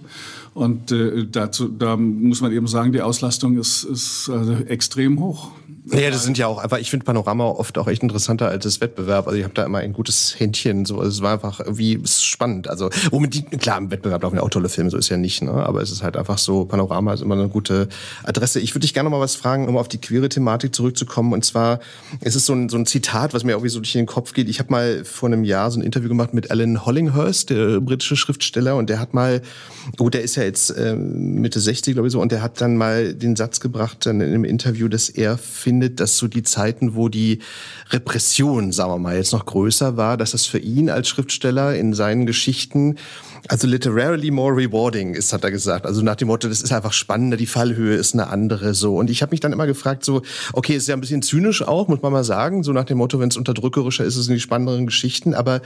Und dazu, da muss man eben sagen, die Auslastung ist, ist also extrem hoch. Ja, das sind ja auch einfach, ich finde Panorama oft auch echt interessanter als das Wettbewerb. Also ich habe da immer ein gutes Händchen. So, also es war einfach irgendwie spannend. Also, womit die, klar, im Wettbewerb laufen ja auch tolle Filme, so ist ja nicht, ne? Aber es ist halt einfach so, Panorama ist immer eine gute Adresse. Ich würde dich gerne mal was fragen, um auf die queere Thematik zurückzukommen. Und zwar, es ist so ein, so ein Zitat, was mir irgendwie so durch den Kopf geht. Ich habe mal vor einem Jahr so ein Interview gemacht mit Alan Hollinghurst, der britische Schriftsteller, und der hat mal, gut, der ist ja jetzt äh, Mitte 60, glaube ich so, und der hat dann mal den Satz gebracht dann in einem Interview, dass er findet, findet, dass so die Zeiten, wo die Repression, sagen wir mal, jetzt noch größer war, dass das für ihn als Schriftsteller in seinen Geschichten also literarily more rewarding ist, hat er gesagt. Also nach dem Motto, das ist einfach spannender, die Fallhöhe ist eine andere so. Und ich habe mich dann immer gefragt, so, okay, ist ja ein bisschen zynisch auch, muss man mal sagen, so nach dem Motto, wenn es unterdrückerischer ist, sind die spannenderen Geschichten. Aber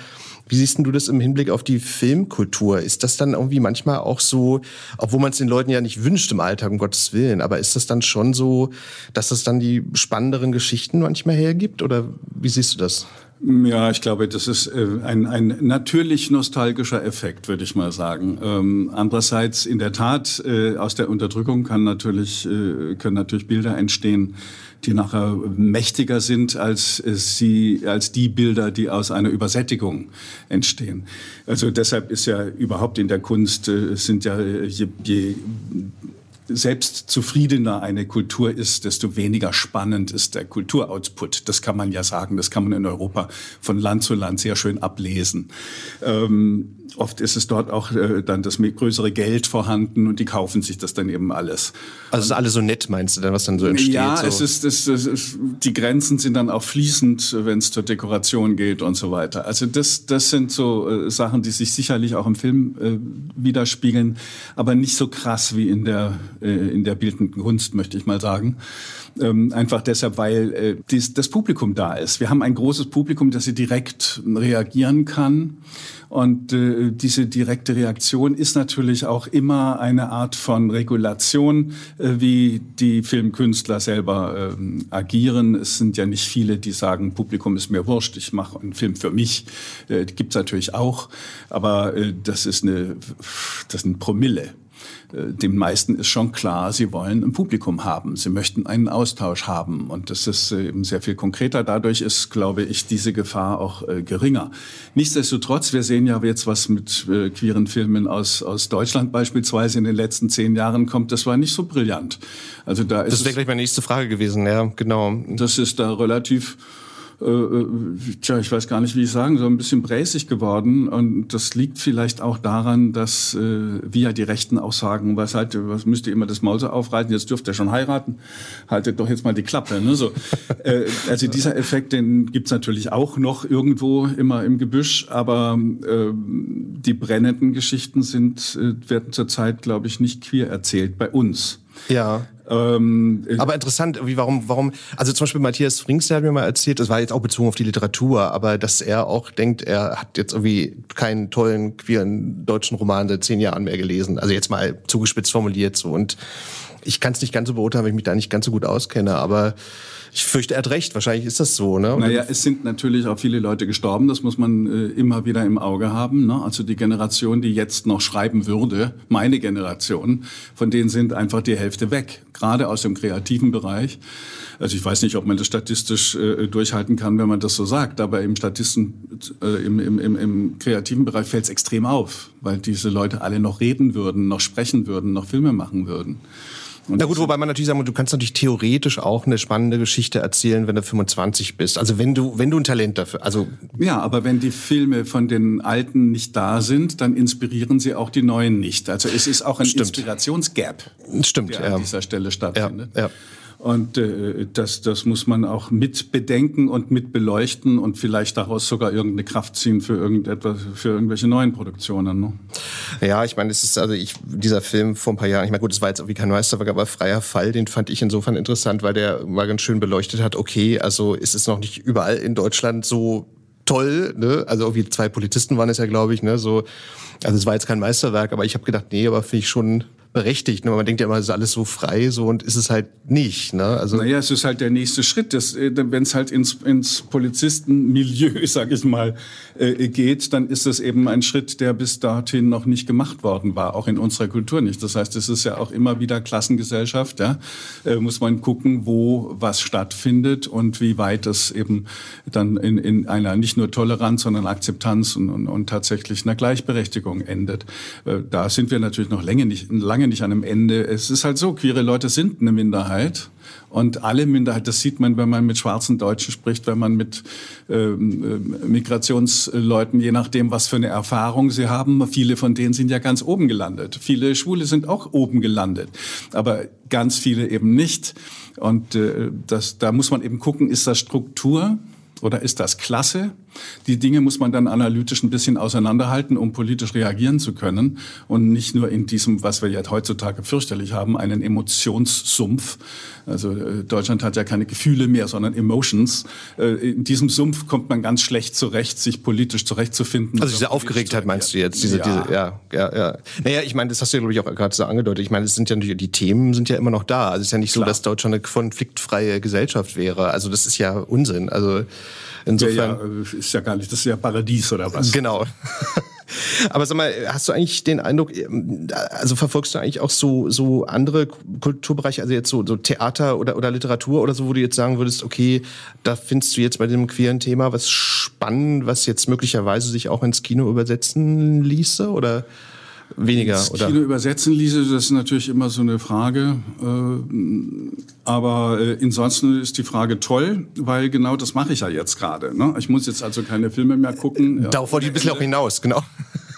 wie siehst du das im Hinblick auf die Filmkultur? Ist das dann irgendwie manchmal auch so, obwohl man es den Leuten ja nicht wünscht im Alltag, um Gottes Willen, aber ist das dann schon so, dass das dann die spannenderen Geschichten manchmal hergibt? Oder wie siehst du das? Ja, ich glaube, das ist äh, ein, ein natürlich nostalgischer Effekt, würde ich mal sagen. Ähm, andererseits, in der Tat, äh, aus der Unterdrückung kann natürlich, äh, können natürlich Bilder entstehen, die nachher mächtiger sind als sie, als die Bilder, die aus einer Übersättigung entstehen. Also deshalb ist ja überhaupt in der Kunst sind ja je, je selbstzufriedener eine Kultur ist, desto weniger spannend ist der Kulturoutput. Das kann man ja sagen, das kann man in Europa von Land zu Land sehr schön ablesen. Ähm, oft ist es dort auch äh, dann das größere Geld vorhanden und die kaufen sich das dann eben alles. Also ist alles so nett, meinst du denn, was dann so entsteht? Ja, so? es ist, es, es ist, die Grenzen sind dann auch fließend, wenn es zur Dekoration geht und so weiter. Also das, das sind so äh, Sachen, die sich sicherlich auch im Film äh, widerspiegeln, aber nicht so krass wie in der äh, in der bildenden Kunst, möchte ich mal sagen. Ähm, einfach deshalb, weil äh, dies, das Publikum da ist. Wir haben ein großes Publikum, das sie direkt reagieren kann. Und äh, diese direkte Reaktion ist natürlich auch immer eine Art von Regulation, äh, wie die Filmkünstler selber äh, agieren. Es sind ja nicht viele, die sagen, Publikum ist mir wurscht, ich mache einen Film für mich. Äh, gibt es natürlich auch, aber äh, das ist eine, das ein Promille den meisten ist schon klar, sie wollen ein Publikum haben, sie möchten einen Austausch haben und das ist äh, eben sehr viel konkreter. Dadurch ist, glaube ich, diese Gefahr auch äh, geringer. Nichtsdestotrotz, wir sehen ja jetzt, was mit äh, queeren Filmen aus, aus Deutschland beispielsweise in den letzten zehn Jahren kommt, das war nicht so brillant. Also da ist das wäre gleich meine nächste Frage gewesen, ja, genau. Das ist da relativ äh, äh, tja, ich weiß gar nicht, wie ich sagen soll, ein bisschen bräsig geworden. Und das liegt vielleicht auch daran, dass äh, wir ja die Rechten auch sagen, was halt, was müsst ihr immer das Maul so aufreiten, jetzt dürft ihr schon heiraten, haltet doch jetzt mal die Klappe. Ne? So, äh, also dieser Effekt, den gibt's natürlich auch noch irgendwo immer im Gebüsch, aber äh, die brennenden Geschichten sind, äh, werden zurzeit, glaube ich, nicht queer erzählt bei uns. Ja. Ähm, aber interessant, wie warum, warum, also zum Beispiel Matthias Frings, der hat mir mal erzählt, das war jetzt auch bezogen auf die Literatur, aber dass er auch denkt, er hat jetzt irgendwie keinen tollen queeren deutschen Roman seit zehn Jahren mehr gelesen. Also jetzt mal zugespitzt formuliert so. Und ich kann es nicht ganz so beurteilen, weil ich mich da nicht ganz so gut auskenne, aber ich fürchte, er hat recht. Wahrscheinlich ist das so. Ne? naja, es sind natürlich auch viele Leute gestorben. Das muss man äh, immer wieder im Auge haben. Ne? Also die Generation, die jetzt noch schreiben würde, meine Generation, von denen sind einfach die Hälfte weg. Gerade aus dem kreativen Bereich. Also ich weiß nicht, ob man das statistisch äh, durchhalten kann, wenn man das so sagt. Aber im Statisten, äh, im, im, im, im kreativen Bereich fällt es extrem auf, weil diese Leute alle noch reden würden, noch sprechen würden, noch Filme machen würden. Und Na gut, wobei man natürlich sagen muss, du kannst natürlich theoretisch auch eine spannende Geschichte erzählen, wenn du 25 bist. Also wenn du, wenn du ein Talent dafür, also. Ja, aber wenn die Filme von den Alten nicht da sind, dann inspirieren sie auch die Neuen nicht. Also es ist auch ein Stimmt. Inspirationsgap, Stimmt, der ja. an dieser Stelle stattfindet. Ja, ja. Und äh, das, das muss man auch mit bedenken und mit beleuchten und vielleicht daraus sogar irgendeine Kraft ziehen für irgendetwas, für irgendwelche neuen Produktionen. Ne? Ja, ich meine, es ist also ich dieser Film vor ein paar Jahren. Ich meine, gut, es war jetzt irgendwie kein Meisterwerk, aber freier Fall, den fand ich insofern interessant, weil der mal ganz schön beleuchtet hat. Okay, also ist es noch nicht überall in Deutschland so toll, ne? Also irgendwie zwei Polizisten waren es ja, glaube ich, ne? So, also es war jetzt kein Meisterwerk, aber ich habe gedacht, nee, aber finde ich schon berechtigt. Ne? Man denkt ja immer, es ist alles so frei, so und ist es halt nicht. Ne? Also naja, es ist halt der nächste Schritt. Äh, Wenn es halt ins, ins Polizistenmilieu, sag ich mal, äh, geht, dann ist es eben ein Schritt, der bis dahin noch nicht gemacht worden war, auch in unserer Kultur nicht. Das heißt, es ist ja auch immer wieder Klassengesellschaft. Ja? Äh, muss man gucken, wo was stattfindet und wie weit es eben dann in, in einer nicht nur Toleranz, sondern Akzeptanz und, und, und tatsächlich einer Gleichberechtigung endet. Äh, da sind wir natürlich noch lange nicht, lange lange nicht an einem Ende. Es ist halt so, queere Leute sind eine Minderheit. Und alle Minderheit, das sieht man, wenn man mit schwarzen Deutschen spricht, wenn man mit ähm, äh, Migrationsleuten, je nachdem, was für eine Erfahrung sie haben. Viele von denen sind ja ganz oben gelandet. Viele Schwule sind auch oben gelandet, aber ganz viele eben nicht. Und äh, das, da muss man eben gucken, ist das Struktur oder ist das Klasse? Die Dinge muss man dann analytisch ein bisschen auseinanderhalten, um politisch reagieren zu können und nicht nur in diesem, was wir jetzt heutzutage fürchterlich haben, einen Emotionssumpf. Also äh, Deutschland hat ja keine Gefühle mehr, sondern Emotions. Äh, in diesem Sumpf kommt man ganz schlecht zurecht, sich politisch zurechtzufinden. Also diese Aufgeregtheit meinst du jetzt? Diese, ja. Diese, ja, ja, ja. Naja, ich meine, das hast du ja, glaube ich, auch gerade so angedeutet. Ich meine, es sind ja natürlich, die Themen sind ja immer noch da. Also es ist ja nicht Klar. so, dass Deutschland eine konfliktfreie Gesellschaft wäre. Also das ist ja Unsinn. Also insofern. Ja, ja, ist ja gar nicht, das ist ja Paradies oder was? Genau. Aber sag mal, hast du eigentlich den Eindruck, also verfolgst du eigentlich auch so, so andere Kulturbereiche, also jetzt so, so Theater oder, oder Literatur oder so, wo du jetzt sagen würdest, okay, da findest du jetzt bei dem queeren Thema was spannend, was jetzt möglicherweise sich auch ins Kino übersetzen ließe? Oder? Weniger. Das oder? Kino übersetzen ließe, das ist natürlich immer so eine Frage. Äh, aber äh, ansonsten ist die Frage toll, weil genau das mache ich ja jetzt gerade. Ne? Ich muss jetzt also keine Filme mehr gucken. Darauf wollte ich ein bisschen auch hinaus, genau.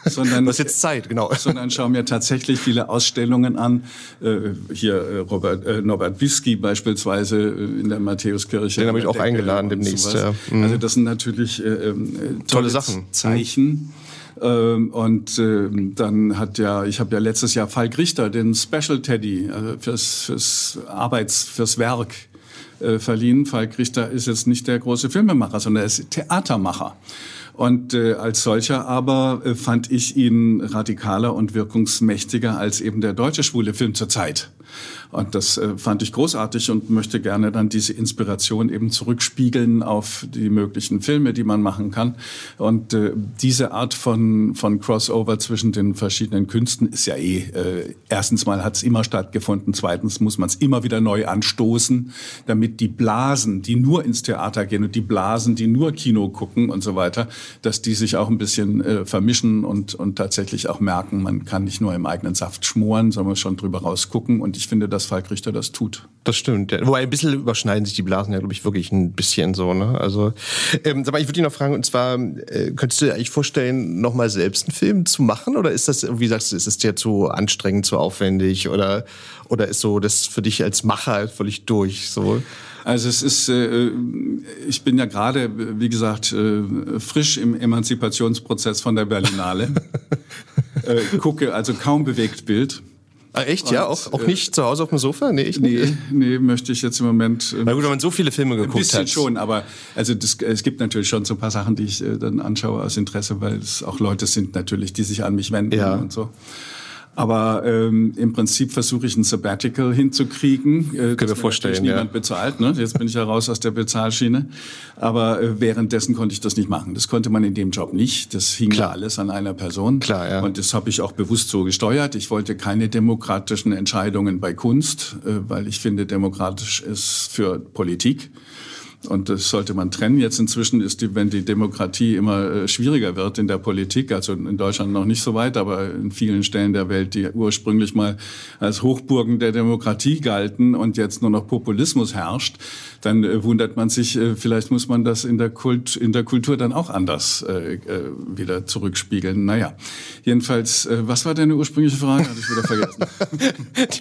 sondern hast jetzt Zeit, genau. Sondern schaue mir tatsächlich viele Ausstellungen an. Äh, hier äh, Robert, äh, Norbert Wieski beispielsweise äh, in der Matthäuskirche. Den habe ich auch eingeladen demnächst. Ja. Mhm. Also das sind natürlich äh, tolle, tolle Sachen. Zeichen. Mhm. Ähm, und äh, dann hat ja, ich habe ja letztes Jahr Falk Richter, den Special Teddy also fürs, fürs Arbeits, fürs Werk äh, verliehen. Falk Richter ist jetzt nicht der große Filmemacher, sondern er ist Theatermacher. Und äh, als solcher aber äh, fand ich ihn radikaler und wirkungsmächtiger als eben der deutsche schwule Film zur Zeit. Und das äh, fand ich großartig und möchte gerne dann diese Inspiration eben zurückspiegeln auf die möglichen Filme, die man machen kann. Und äh, diese Art von, von Crossover zwischen den verschiedenen Künsten ist ja eh, äh, erstens mal hat es immer stattgefunden, zweitens muss man es immer wieder neu anstoßen, damit die Blasen, die nur ins Theater gehen und die Blasen, die nur Kino gucken und so weiter, dass die sich auch ein bisschen äh, vermischen und, und tatsächlich auch merken, man kann nicht nur im eigenen Saft schmoren, sondern schon drüber rausgucken. Und ich finde, dass Falk Richter das tut. Das stimmt. Ja. Wobei ein bisschen überschneiden sich die Blasen ja, glaube ich, wirklich ein bisschen so. Ne? Also, ähm, mal, ich würde dich noch fragen, und zwar, äh, könntest du dir eigentlich vorstellen, nochmal selbst einen Film zu machen? Oder ist das, wie sagst du, ist es dir zu anstrengend, zu aufwendig? Oder, oder ist so das für dich als Macher völlig durch? So? Also es ist, äh, ich bin ja gerade, wie gesagt, äh, frisch im Emanzipationsprozess von der Berlinale. äh, gucke also kaum bewegt Bild. Ah, echt? Und, ja, auch, auch nicht äh, zu Hause auf dem Sofa? Nee, ich nee, nee, möchte ich jetzt im Moment. Äh, Na gut, wenn man so viele Filme geguckt hat. Ein bisschen hat. schon, aber also das, es gibt natürlich schon so ein paar Sachen, die ich äh, dann anschaue aus Interesse, weil es auch Leute sind natürlich, die sich an mich wenden ja. und so. Aber ähm, im Prinzip versuche ich ein Sabbatical hinzukriegen. Äh, Können wir vorstellen, niemand ja. bezahlt. Ne? Jetzt bin ich ja raus aus der Bezahlschiene. Aber äh, währenddessen konnte ich das nicht machen. Das konnte man in dem Job nicht. Das hing Klar. alles an einer Person. Klar, ja. Und das habe ich auch bewusst so gesteuert. Ich wollte keine demokratischen Entscheidungen bei Kunst, äh, weil ich finde, demokratisch ist für Politik. Und das sollte man trennen. Jetzt inzwischen ist die, wenn die Demokratie immer äh, schwieriger wird in der Politik, also in Deutschland noch nicht so weit, aber in vielen Stellen der Welt, die ursprünglich mal als Hochburgen der Demokratie galten und jetzt nur noch Populismus herrscht, dann äh, wundert man sich, äh, vielleicht muss man das in der, Kult, in der Kultur dann auch anders äh, wieder zurückspiegeln. Naja, jedenfalls, was war deine ursprüngliche Frage? Hatte ich wieder vergessen.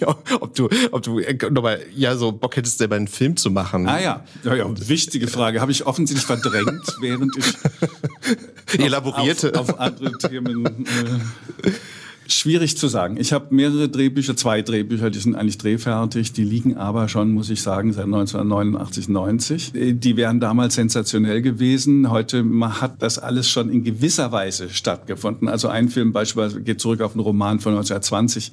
ja, ob du, ob du nochmal, ja, so Bock hättest, selber einen Film zu machen. Ah ja, ja, ja wichtige Frage. Habe ich offensichtlich verdrängt, während ich elaborierte auf, auf, andere Themen. Äh, Schwierig zu sagen. Ich habe mehrere Drehbücher, zwei Drehbücher, die sind eigentlich drehfertig, die liegen aber schon, muss ich sagen, seit 1989, 90. Die wären damals sensationell gewesen. Heute hat das alles schon in gewisser Weise stattgefunden. Also ein Film beispielsweise geht zurück auf einen Roman von 1920,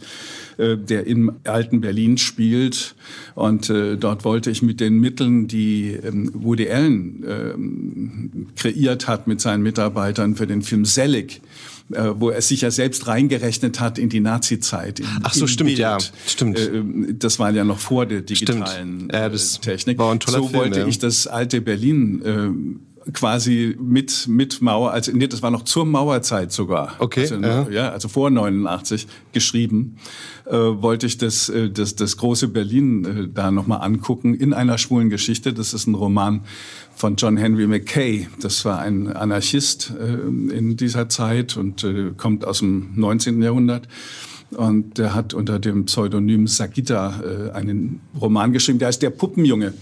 äh, der im alten Berlin spielt. Und äh, dort wollte ich mit den Mitteln, die ähm, Woody Allen ähm, kreiert hat mit seinen Mitarbeitern für den Film Selig, äh, wo er sich ja selbst reingerechnet hat in die Nazi-Zeit. Ach so, stimmt, Bild. ja, stimmt. Äh, das war ja noch vor der digitalen das äh, Technik. War ein toller so Film, wollte ja. ich das alte Berlin äh, quasi mit mit Mauer, also nee, das war noch zur Mauerzeit sogar. Okay. Also, ja. ja, also vor 89 geschrieben, äh, wollte ich das, äh, das das große Berlin äh, da nochmal angucken in einer schwulen Geschichte. Das ist ein Roman von John Henry Mackay. Das war ein Anarchist äh, in dieser Zeit und äh, kommt aus dem 19. Jahrhundert. Und der hat unter dem Pseudonym Sagita äh, einen Roman geschrieben, der heißt Der Puppenjunge.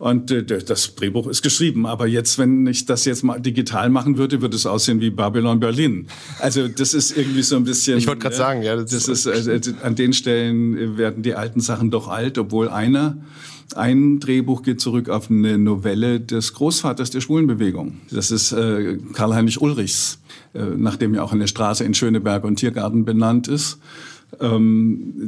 Und äh, das Drehbuch ist geschrieben. Aber jetzt, wenn ich das jetzt mal digital machen würde, würde es aussehen wie Babylon Berlin. Also das ist irgendwie so ein bisschen. Ich wollte gerade ja, sagen, ja. Das, das ist äh, an den Stellen werden die alten Sachen doch alt, obwohl einer ein Drehbuch geht zurück auf eine Novelle des Großvaters der Schwulenbewegung. Das ist äh, Karl-Heinrich Ulrichs, äh, nachdem ja auch eine Straße in Schöneberg und Tiergarten benannt ist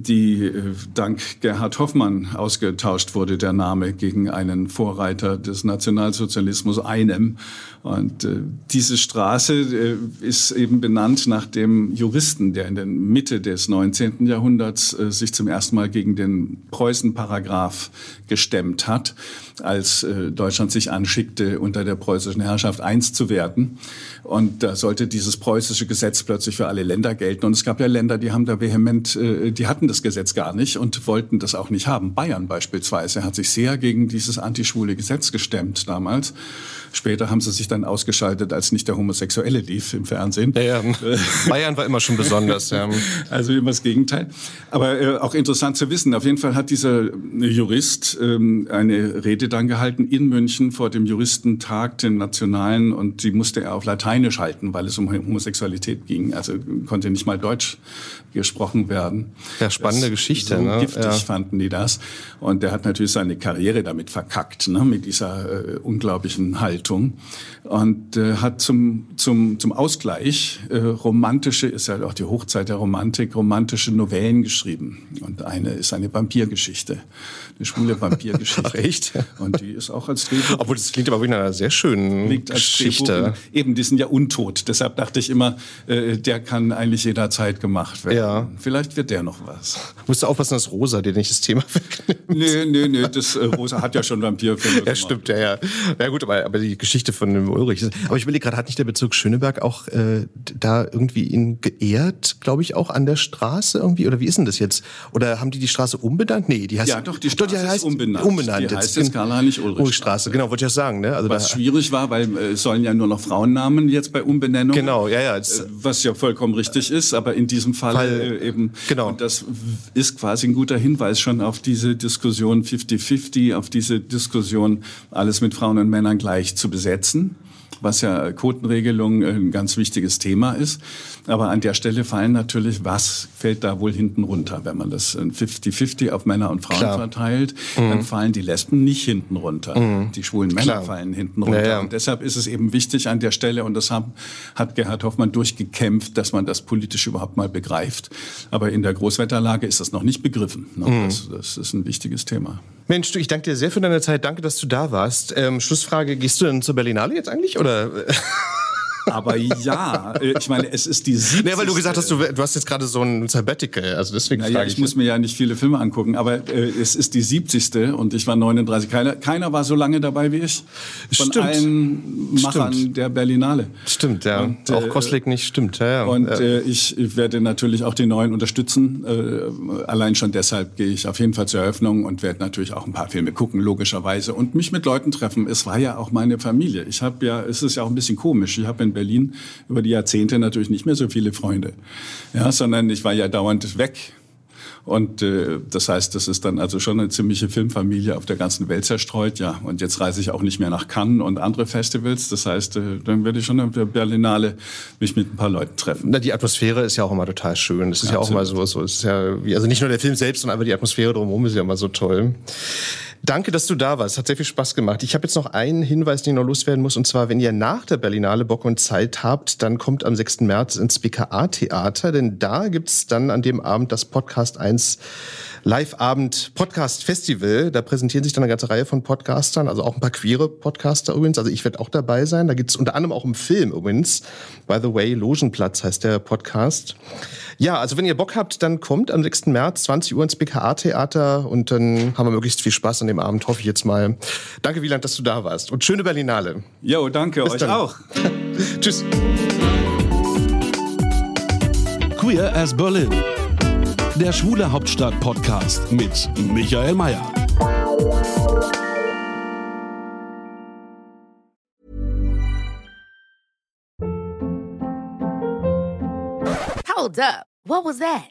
die äh, dank Gerhard Hoffmann ausgetauscht wurde, der Name gegen einen Vorreiter des Nationalsozialismus, einem. Und äh, diese Straße äh, ist eben benannt nach dem Juristen, der in der Mitte des 19. Jahrhunderts äh, sich zum ersten Mal gegen den Preußen-Paragraph gestemmt hat, als äh, Deutschland sich anschickte, unter der preußischen Herrschaft eins zu werden. Und da sollte dieses preußische Gesetz plötzlich für alle Länder gelten. Und es gab ja Länder, die haben da vehement äh, die hatten das Gesetz gar nicht und wollten das auch nicht haben. Bayern beispielsweise hat sich sehr gegen dieses antischwule Gesetz gestemmt damals. Später haben sie sich dann ausgeschaltet, als nicht der Homosexuelle lief im Fernsehen. Ja, ja. Bayern war immer schon besonders. Ja. Also immer das Gegenteil. Aber äh, auch interessant zu wissen. Auf jeden Fall hat dieser Jurist ähm, eine Rede dann gehalten in München vor dem Juristentag, dem Nationalen, und die musste er auf Lateinisch halten, weil es um Homosexualität ging. Also konnte nicht mal Deutsch gesprochen werden. Ja, spannende das, Geschichte. So ne? giftig ja. fanden die das. Und der hat natürlich seine Karriere damit verkackt, ne? mit dieser äh, unglaublichen Haltung. Und äh, hat zum, zum, zum Ausgleich äh, romantische, ist ja halt auch die Hochzeit der Romantik, romantische Novellen geschrieben. Und eine ist eine Vampirgeschichte, eine schwule Vampirgeschichte. Echt? Und die ist auch als Drehbuch. Obwohl, das klingt aber wirklich einer sehr schönen Geschichte. Eben, die sind ja untot. Deshalb dachte ich immer, äh, der kann eigentlich jederzeit gemacht werden. Ja. Vielleicht wird der noch was. Musst du aufpassen, dass Rosa dir nicht das Thema wegnimmt. Nee, nee, nee, das, äh, Rosa hat ja schon Vampirfilme Ja, stimmt, ja, ja. Ja gut, aber, aber die Geschichte von dem Ulrich. Aber ich überlege gerade, hat nicht der Bezirk Schöneberg auch äh, da irgendwie ihn geehrt, glaube ich, auch an der Straße irgendwie? Oder wie ist denn das jetzt? Oder haben die die Straße umbenannt? Nee, die heißt... Ja, doch, die Straße die heißt umbenannt. umbenannt. Die heißt jetzt Karl-Heinrich-Ulrich-Straße. Genau, wollte ich ja sagen. Ne? Also Was schwierig war, weil äh, es sollen ja nur noch Frauennamen jetzt bei Umbenennung. Genau, ja, ja. Äh, was ja vollkommen richtig ist, aber in diesem Fall, Fall äh, eben... Genau. Und das ist quasi ein guter Hinweis schon auf diese Diskussion 50-50, auf diese Diskussion, alles mit Frauen und Männern gleich zu besetzen was ja Quotenregelung ein ganz wichtiges Thema ist. Aber an der Stelle fallen natürlich, was fällt da wohl hinten runter? Wenn man das 50-50 auf Männer und Frauen Klar. verteilt, mhm. dann fallen die Lesben nicht hinten runter. Mhm. Die schwulen Männer Klar. fallen hinten runter. Ja, ja. Und deshalb ist es eben wichtig an der Stelle, und das haben, hat Gerhard Hoffmann durchgekämpft, dass man das politisch überhaupt mal begreift. Aber in der Großwetterlage ist das noch nicht begriffen. Mhm. Das, das ist ein wichtiges Thema. Mensch, du, ich danke dir sehr für deine Zeit. Danke, dass du da warst. Ähm, Schlussfrage, gehst du denn zur Berlinale jetzt eigentlich? Oder? Aber ja, äh, ich meine, es ist die 70. Nee, weil du gesagt hast, du, du hast jetzt gerade so ein Sabbatical, also deswegen naja, frage ich. Ich muss mir ja nicht viele Filme angucken, aber äh, es ist die 70. und ich war 39. Keiner, keiner war so lange dabei wie ich. Von stimmt. allen Machern stimmt. der Berlinale. Stimmt, ja. Und, auch äh, Kostlik nicht, stimmt. Ja, ja. Und äh, ich, ich werde natürlich auch die Neuen unterstützen. Äh, allein schon deshalb gehe ich auf jeden Fall zur Eröffnung und werde natürlich auch ein paar Filme gucken, logischerweise. Und mich mit Leuten treffen. Es war ja auch meine Familie. Ich habe ja, es ist ja auch ein bisschen komisch. Ich habe in Berlin über die Jahrzehnte natürlich nicht mehr so viele Freunde, ja, sondern ich war ja dauernd weg. Und äh, das heißt, das ist dann also schon eine ziemliche Filmfamilie auf der ganzen Welt zerstreut. Ja, und jetzt reise ich auch nicht mehr nach Cannes und andere Festivals. Das heißt, äh, dann werde ich schon auf der Berlinale mich mit ein paar Leuten treffen. Na, die Atmosphäre ist ja auch immer total schön. Das ist ja, ja auch immer so, so ist ja, also nicht nur der Film selbst, sondern einfach die Atmosphäre drumherum ist ja immer so toll. Danke, dass du da warst. Hat sehr viel Spaß gemacht. Ich habe jetzt noch einen Hinweis, den ich noch loswerden muss. Und zwar, wenn ihr nach der Berlinale Bock und Zeit habt, dann kommt am 6. März ins BKA-Theater. Denn da gibt's dann an dem Abend das Podcast 1 Live-Abend Podcast Festival. Da präsentieren sich dann eine ganze Reihe von Podcastern, also auch ein paar queere Podcaster übrigens. Also ich werde auch dabei sein. Da geht's unter anderem auch um Film übrigens. By the way, Logenplatz heißt der Podcast. Ja, also wenn ihr Bock habt, dann kommt am 6. März 20 Uhr ins BKA-Theater und dann haben wir möglichst viel Spaß an dem Abend, hoffe ich jetzt mal. Danke, Wieland, dass du da warst und schöne Berlinale. Jo, danke, Bis euch dann. auch. Tschüss. Queer as Berlin. Der Schwule Hauptstadt Podcast mit Michael Mayer. Hold up. What was that?